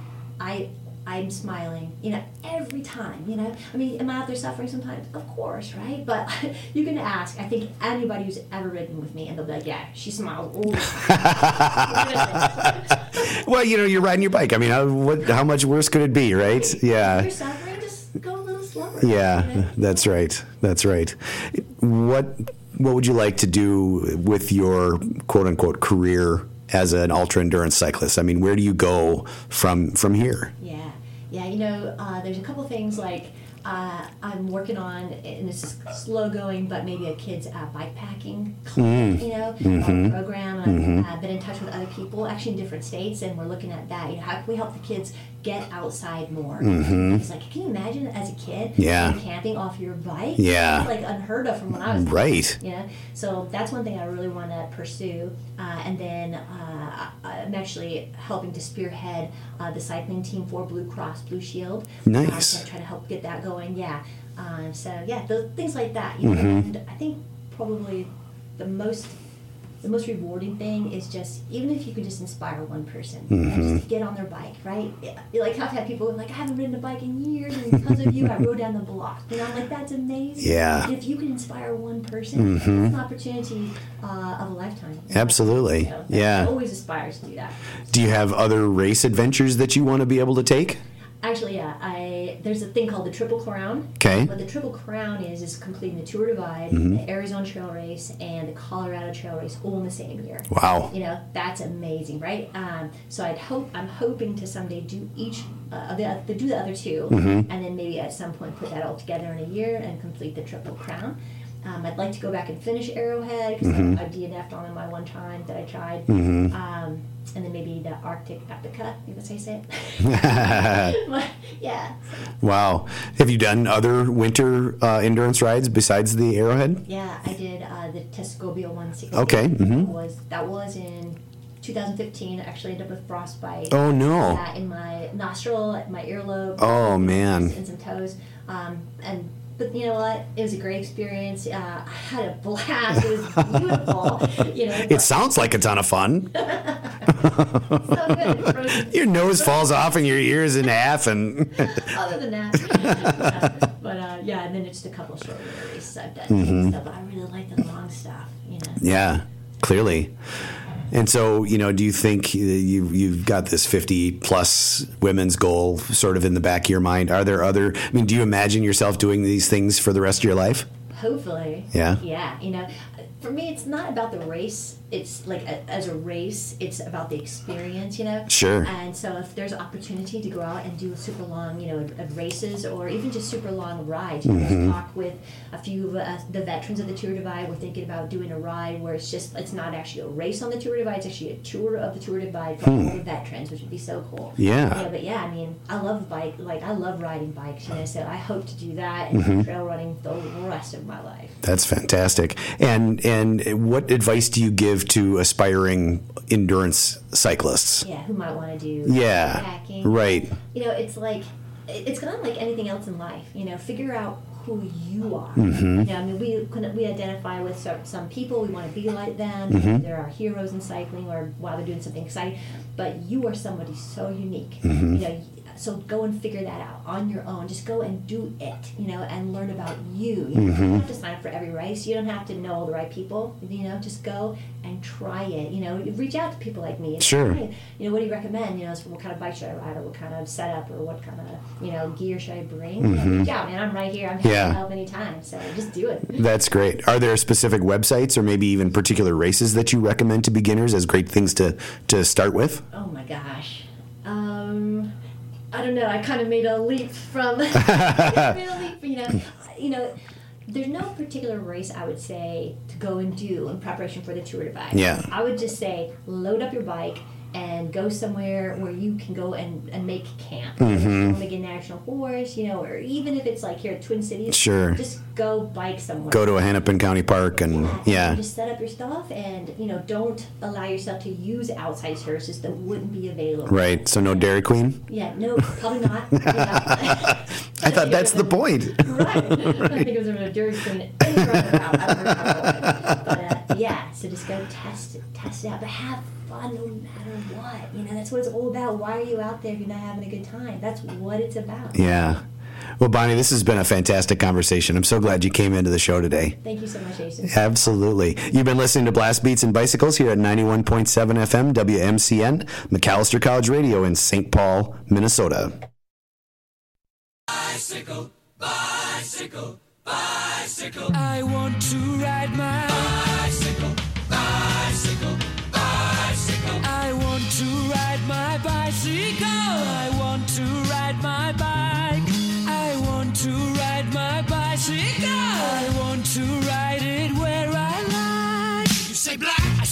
I. I'm smiling, you know, every time, you know. I mean, am I out there suffering sometimes? Of course, right? But *laughs* you can ask, I think, anybody who's ever ridden with me, and they'll be like, yeah, she smiles all the time. *laughs* Well, you know, you're riding your bike. I mean, how, what, how much worse could it be, right? If Yeah. you're suffering, just go a little slower. Yeah, you know? that's right. That's right. What what would you like to do with your quote unquote career as an ultra endurance cyclist? I mean, where do you go from from here? Yeah, yeah. You know, uh, there's a couple things like uh, I'm working on, and this is slow going, but maybe a kid's uh, bike packing club, you know, uh, program. I've been in touch with other people, actually in different states, and we're looking at that. You know, how can we help the kids get outside more? It's like, can you imagine as a kid, Yeah. camping off your bike? Yeah. Like unheard of from when I was Right. Know, so that's one thing I really want to pursue. Uh, and then uh, I'm actually helping to spearhead uh, the cycling team for Blue Cross Blue Shield. Nice. Uh, so try to help get that going. Yeah. Um, so yeah, those, things like that. You know, Mm-hmm. and I think probably the most the most rewarding thing is just even if you could just inspire one person, Mm-hmm. just to get on their bike, right? You like I've had people like I haven't ridden a bike in years, and because of you, I rode down the block. You know, I'm like that's amazing. Yeah. Mm-hmm. If you can inspire one person, it's an opportunity uh, of a lifetime. Absolutely. So, Yeah. I always aspire to do that. Do you have other race adventures that you want to be able to take? Actually, yeah, I there's a thing called the Triple Crown. Okay. What the Triple Crown is is completing the Tour Divide, Mm-hmm. the Arizona Trail Race, and the Colorado Trail Race all in the same year. Wow. You know that's amazing, right? Um, so I'd hope I'm hoping to someday do each uh, the, the do the other 2 Mm-hmm. and then maybe at some point put that all together in a year and complete the Triple Crown. Um, I'd like to go back and finish Arrowhead because Mm-hmm. I, I DNF'd on it my one time that I tried. Um, and then maybe the Actif Epica, I think that's how you say it. *laughs* *laughs* Yeah, Wow. Have you done other winter uh, endurance rides besides the Arrowhead? yeah. I did uh, the Tuscobia 160. Okay, mhm. Was that was in 2015? I actually ended up with frostbite. Oh no. uh, in my nostril, my earlobe. Oh, man. And some toes. Um, and but you know what? It was a great experience. Uh, I had a blast. It was beautiful. *laughs* you know, It sounds like a ton of fun. *laughs* so. Your nose falls off and your ears in half, and *laughs* other than that. but uh, yeah, and then it's just a couple of short races I've done. and Stuff, but I really like the long stuff. You know. yeah, clearly. And so, you know, do you think you you've got this fifty plus women's goal sort of in the back of your mind? Are there other? I mean, do you imagine yourself doing these things for the rest of your life? Hopefully. Yeah. Yeah. You know, for me, it's not about the race. It's like a, as a race, it's about the experience. You know. Sure. And so, if there's opportunity to go out and do super long, you know, races or even just super long rides, you know, Mm-hmm. talk with a few of uh, the veterans of the Tour Divide. We're thinking about doing a ride where it's just it's not actually a race on the Tour Divide. It's actually a tour of the Tour Divide for all the veterans, which would be so cool. Hmm. Yeah. Yeah, but yeah, I mean, I love bike. Like I love riding bikes. You know, so I hope to do that Mm-hmm. trail running the rest of my life. That's fantastic. And and what advice do you give to aspiring endurance cyclists? Yeah, who might want to do Yeah, bikepacking. right. You know, it's like it- it's kind of like anything else in life. You know, figure out who you are. Mm-hmm. You know, I mean, we we identify with some, some people. We want to be like them. Mm-hmm. They're our heroes in cycling, or while they're doing something exciting. But you are somebody so unique. Mm-hmm. You know, so go and figure that out on your own. Just go and do it. You know, and learn about you. You, Mm-hmm. don't have to sign up for every race. You don't have to know all the right people. You know, just go and try it. You know, reach out to people like me. and Sure. "Hey, you know, what do you recommend? You know, what kind of bike should I ride, or what kind of setup, or what kind of you know gear should I bring? You know, reach out, man. I'm right here. I'm happy Mm-hmm. Yeah. to help anytime. So just do it. That's great. Are there specific websites or maybe even particular races that you recommend to beginners as great things to to start with? Oh my gosh. Um, I don't know. I kind of made a leap from. *laughs* made a leap, you know, you know. There's no particular race I would say to go and do in preparation for the Tour Divide. Yeah. I would just say load up your bike and go somewhere where you can go and, and make camp. Mm-hmm. National Forest, you know, or even if it's like here at Twin Cities, Sure. just go bike somewhere. Go to a Hennepin County park and yeah. Just set up your stuff and, you know, don't allow yourself to use outside services that wouldn't be available. Right. So no Dairy Queen. Yeah, no, probably not. *laughs* Yeah. I thought that's the point. *laughs* Right. I think it was a Dairy Queen anywhere around. I don't know. But uh, yeah, so just go test it, test it out, but have fun no matter what. You know, that's what it's all about. Why are you out there if you're not having a good time? That's what it's about. Yeah. Well, Bonnie, this has been a fantastic conversation. I'm so glad you came into the show today. Thank you so much, Jason. Absolutely. You've been listening to Blast Beats and Bicycles here at 91.7 FM WMCN, Macalester College Radio in St. Paul, Minnesota. Bicycle, bicycle, bicycle. I want to ride my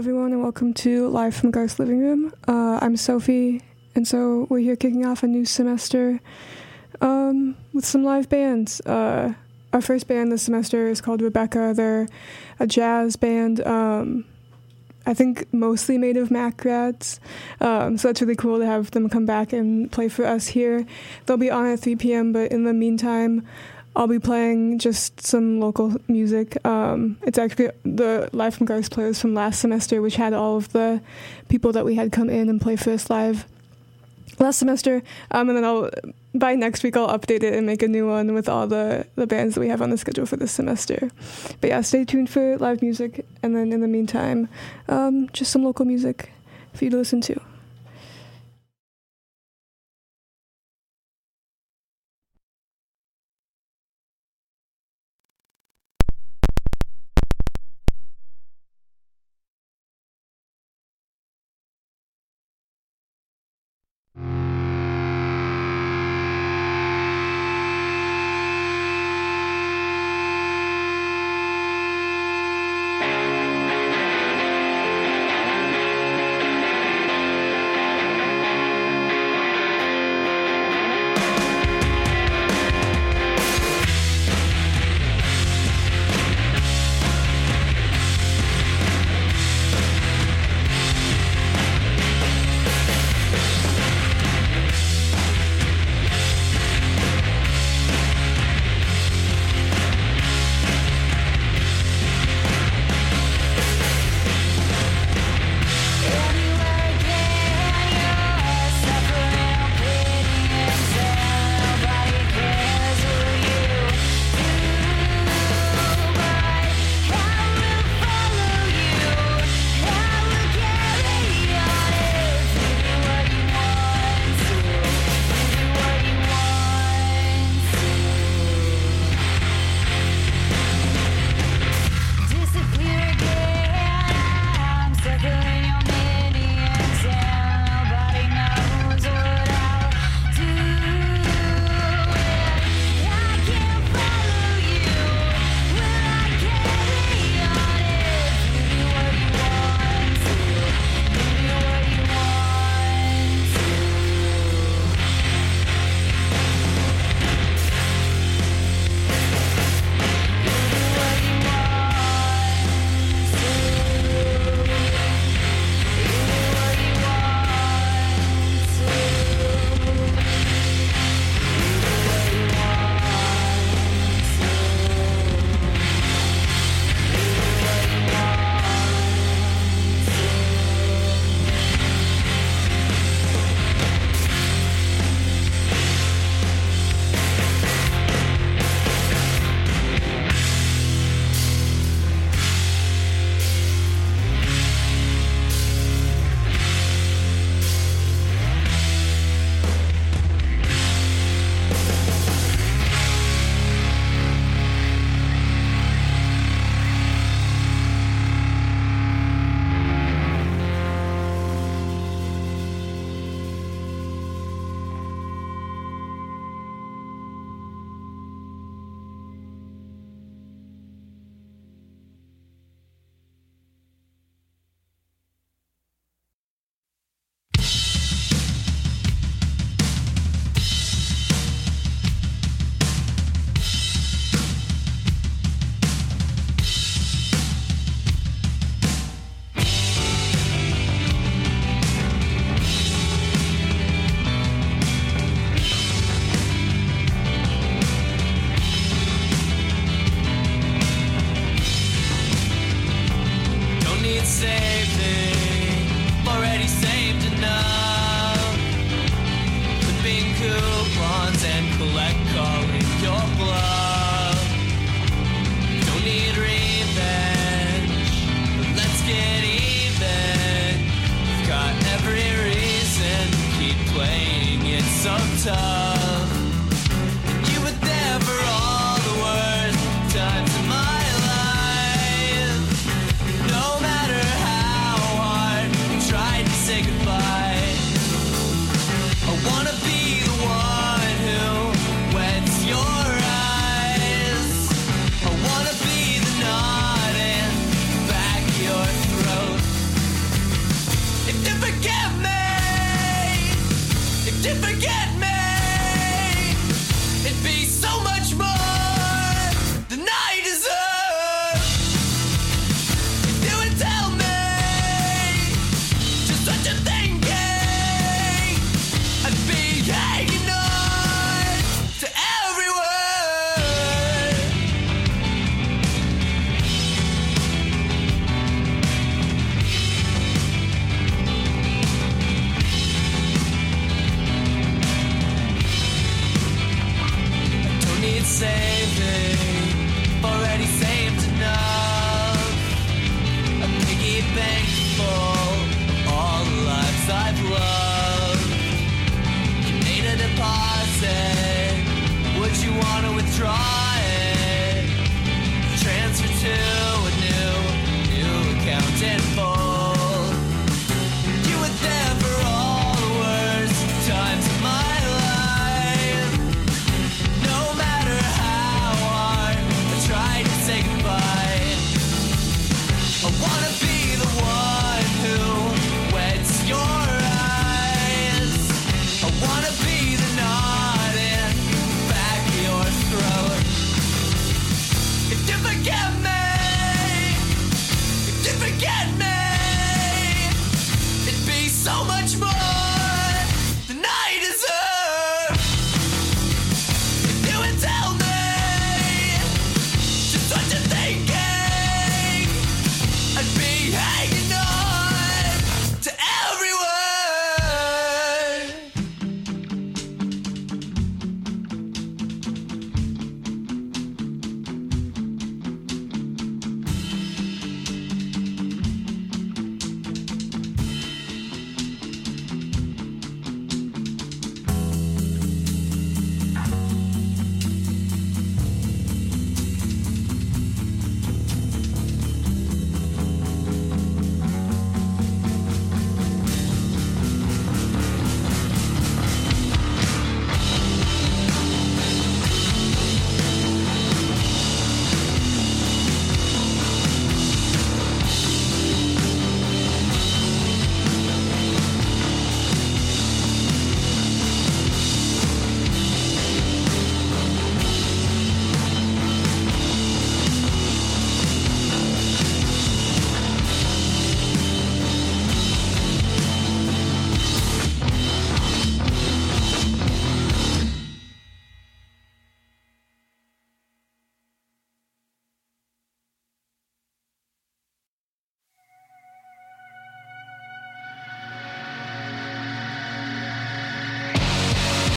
everyone, and welcome to Live from Garth's Living Room. Uh, I'm Sophie, and so we're here kicking off a new semester um, with some live bands. Uh, our first band this semester is called Rebecca. They're a jazz band, um, I think mostly made of Mac grads. Um, so that's really cool to have them come back and play for us here. They'll be on at 3 p.m., but in the meantime, I'll be playing just some local music. Um, it's actually the Live from Garth players from last semester, which had all of the people that we had come in and play first live last semester. Um, and then I'll by next week I'll update it and make a new one with all the the bands that we have on the schedule for this semester. But yeah, stay tuned for live music, and then in the meantime, um, just some local music for you to listen to.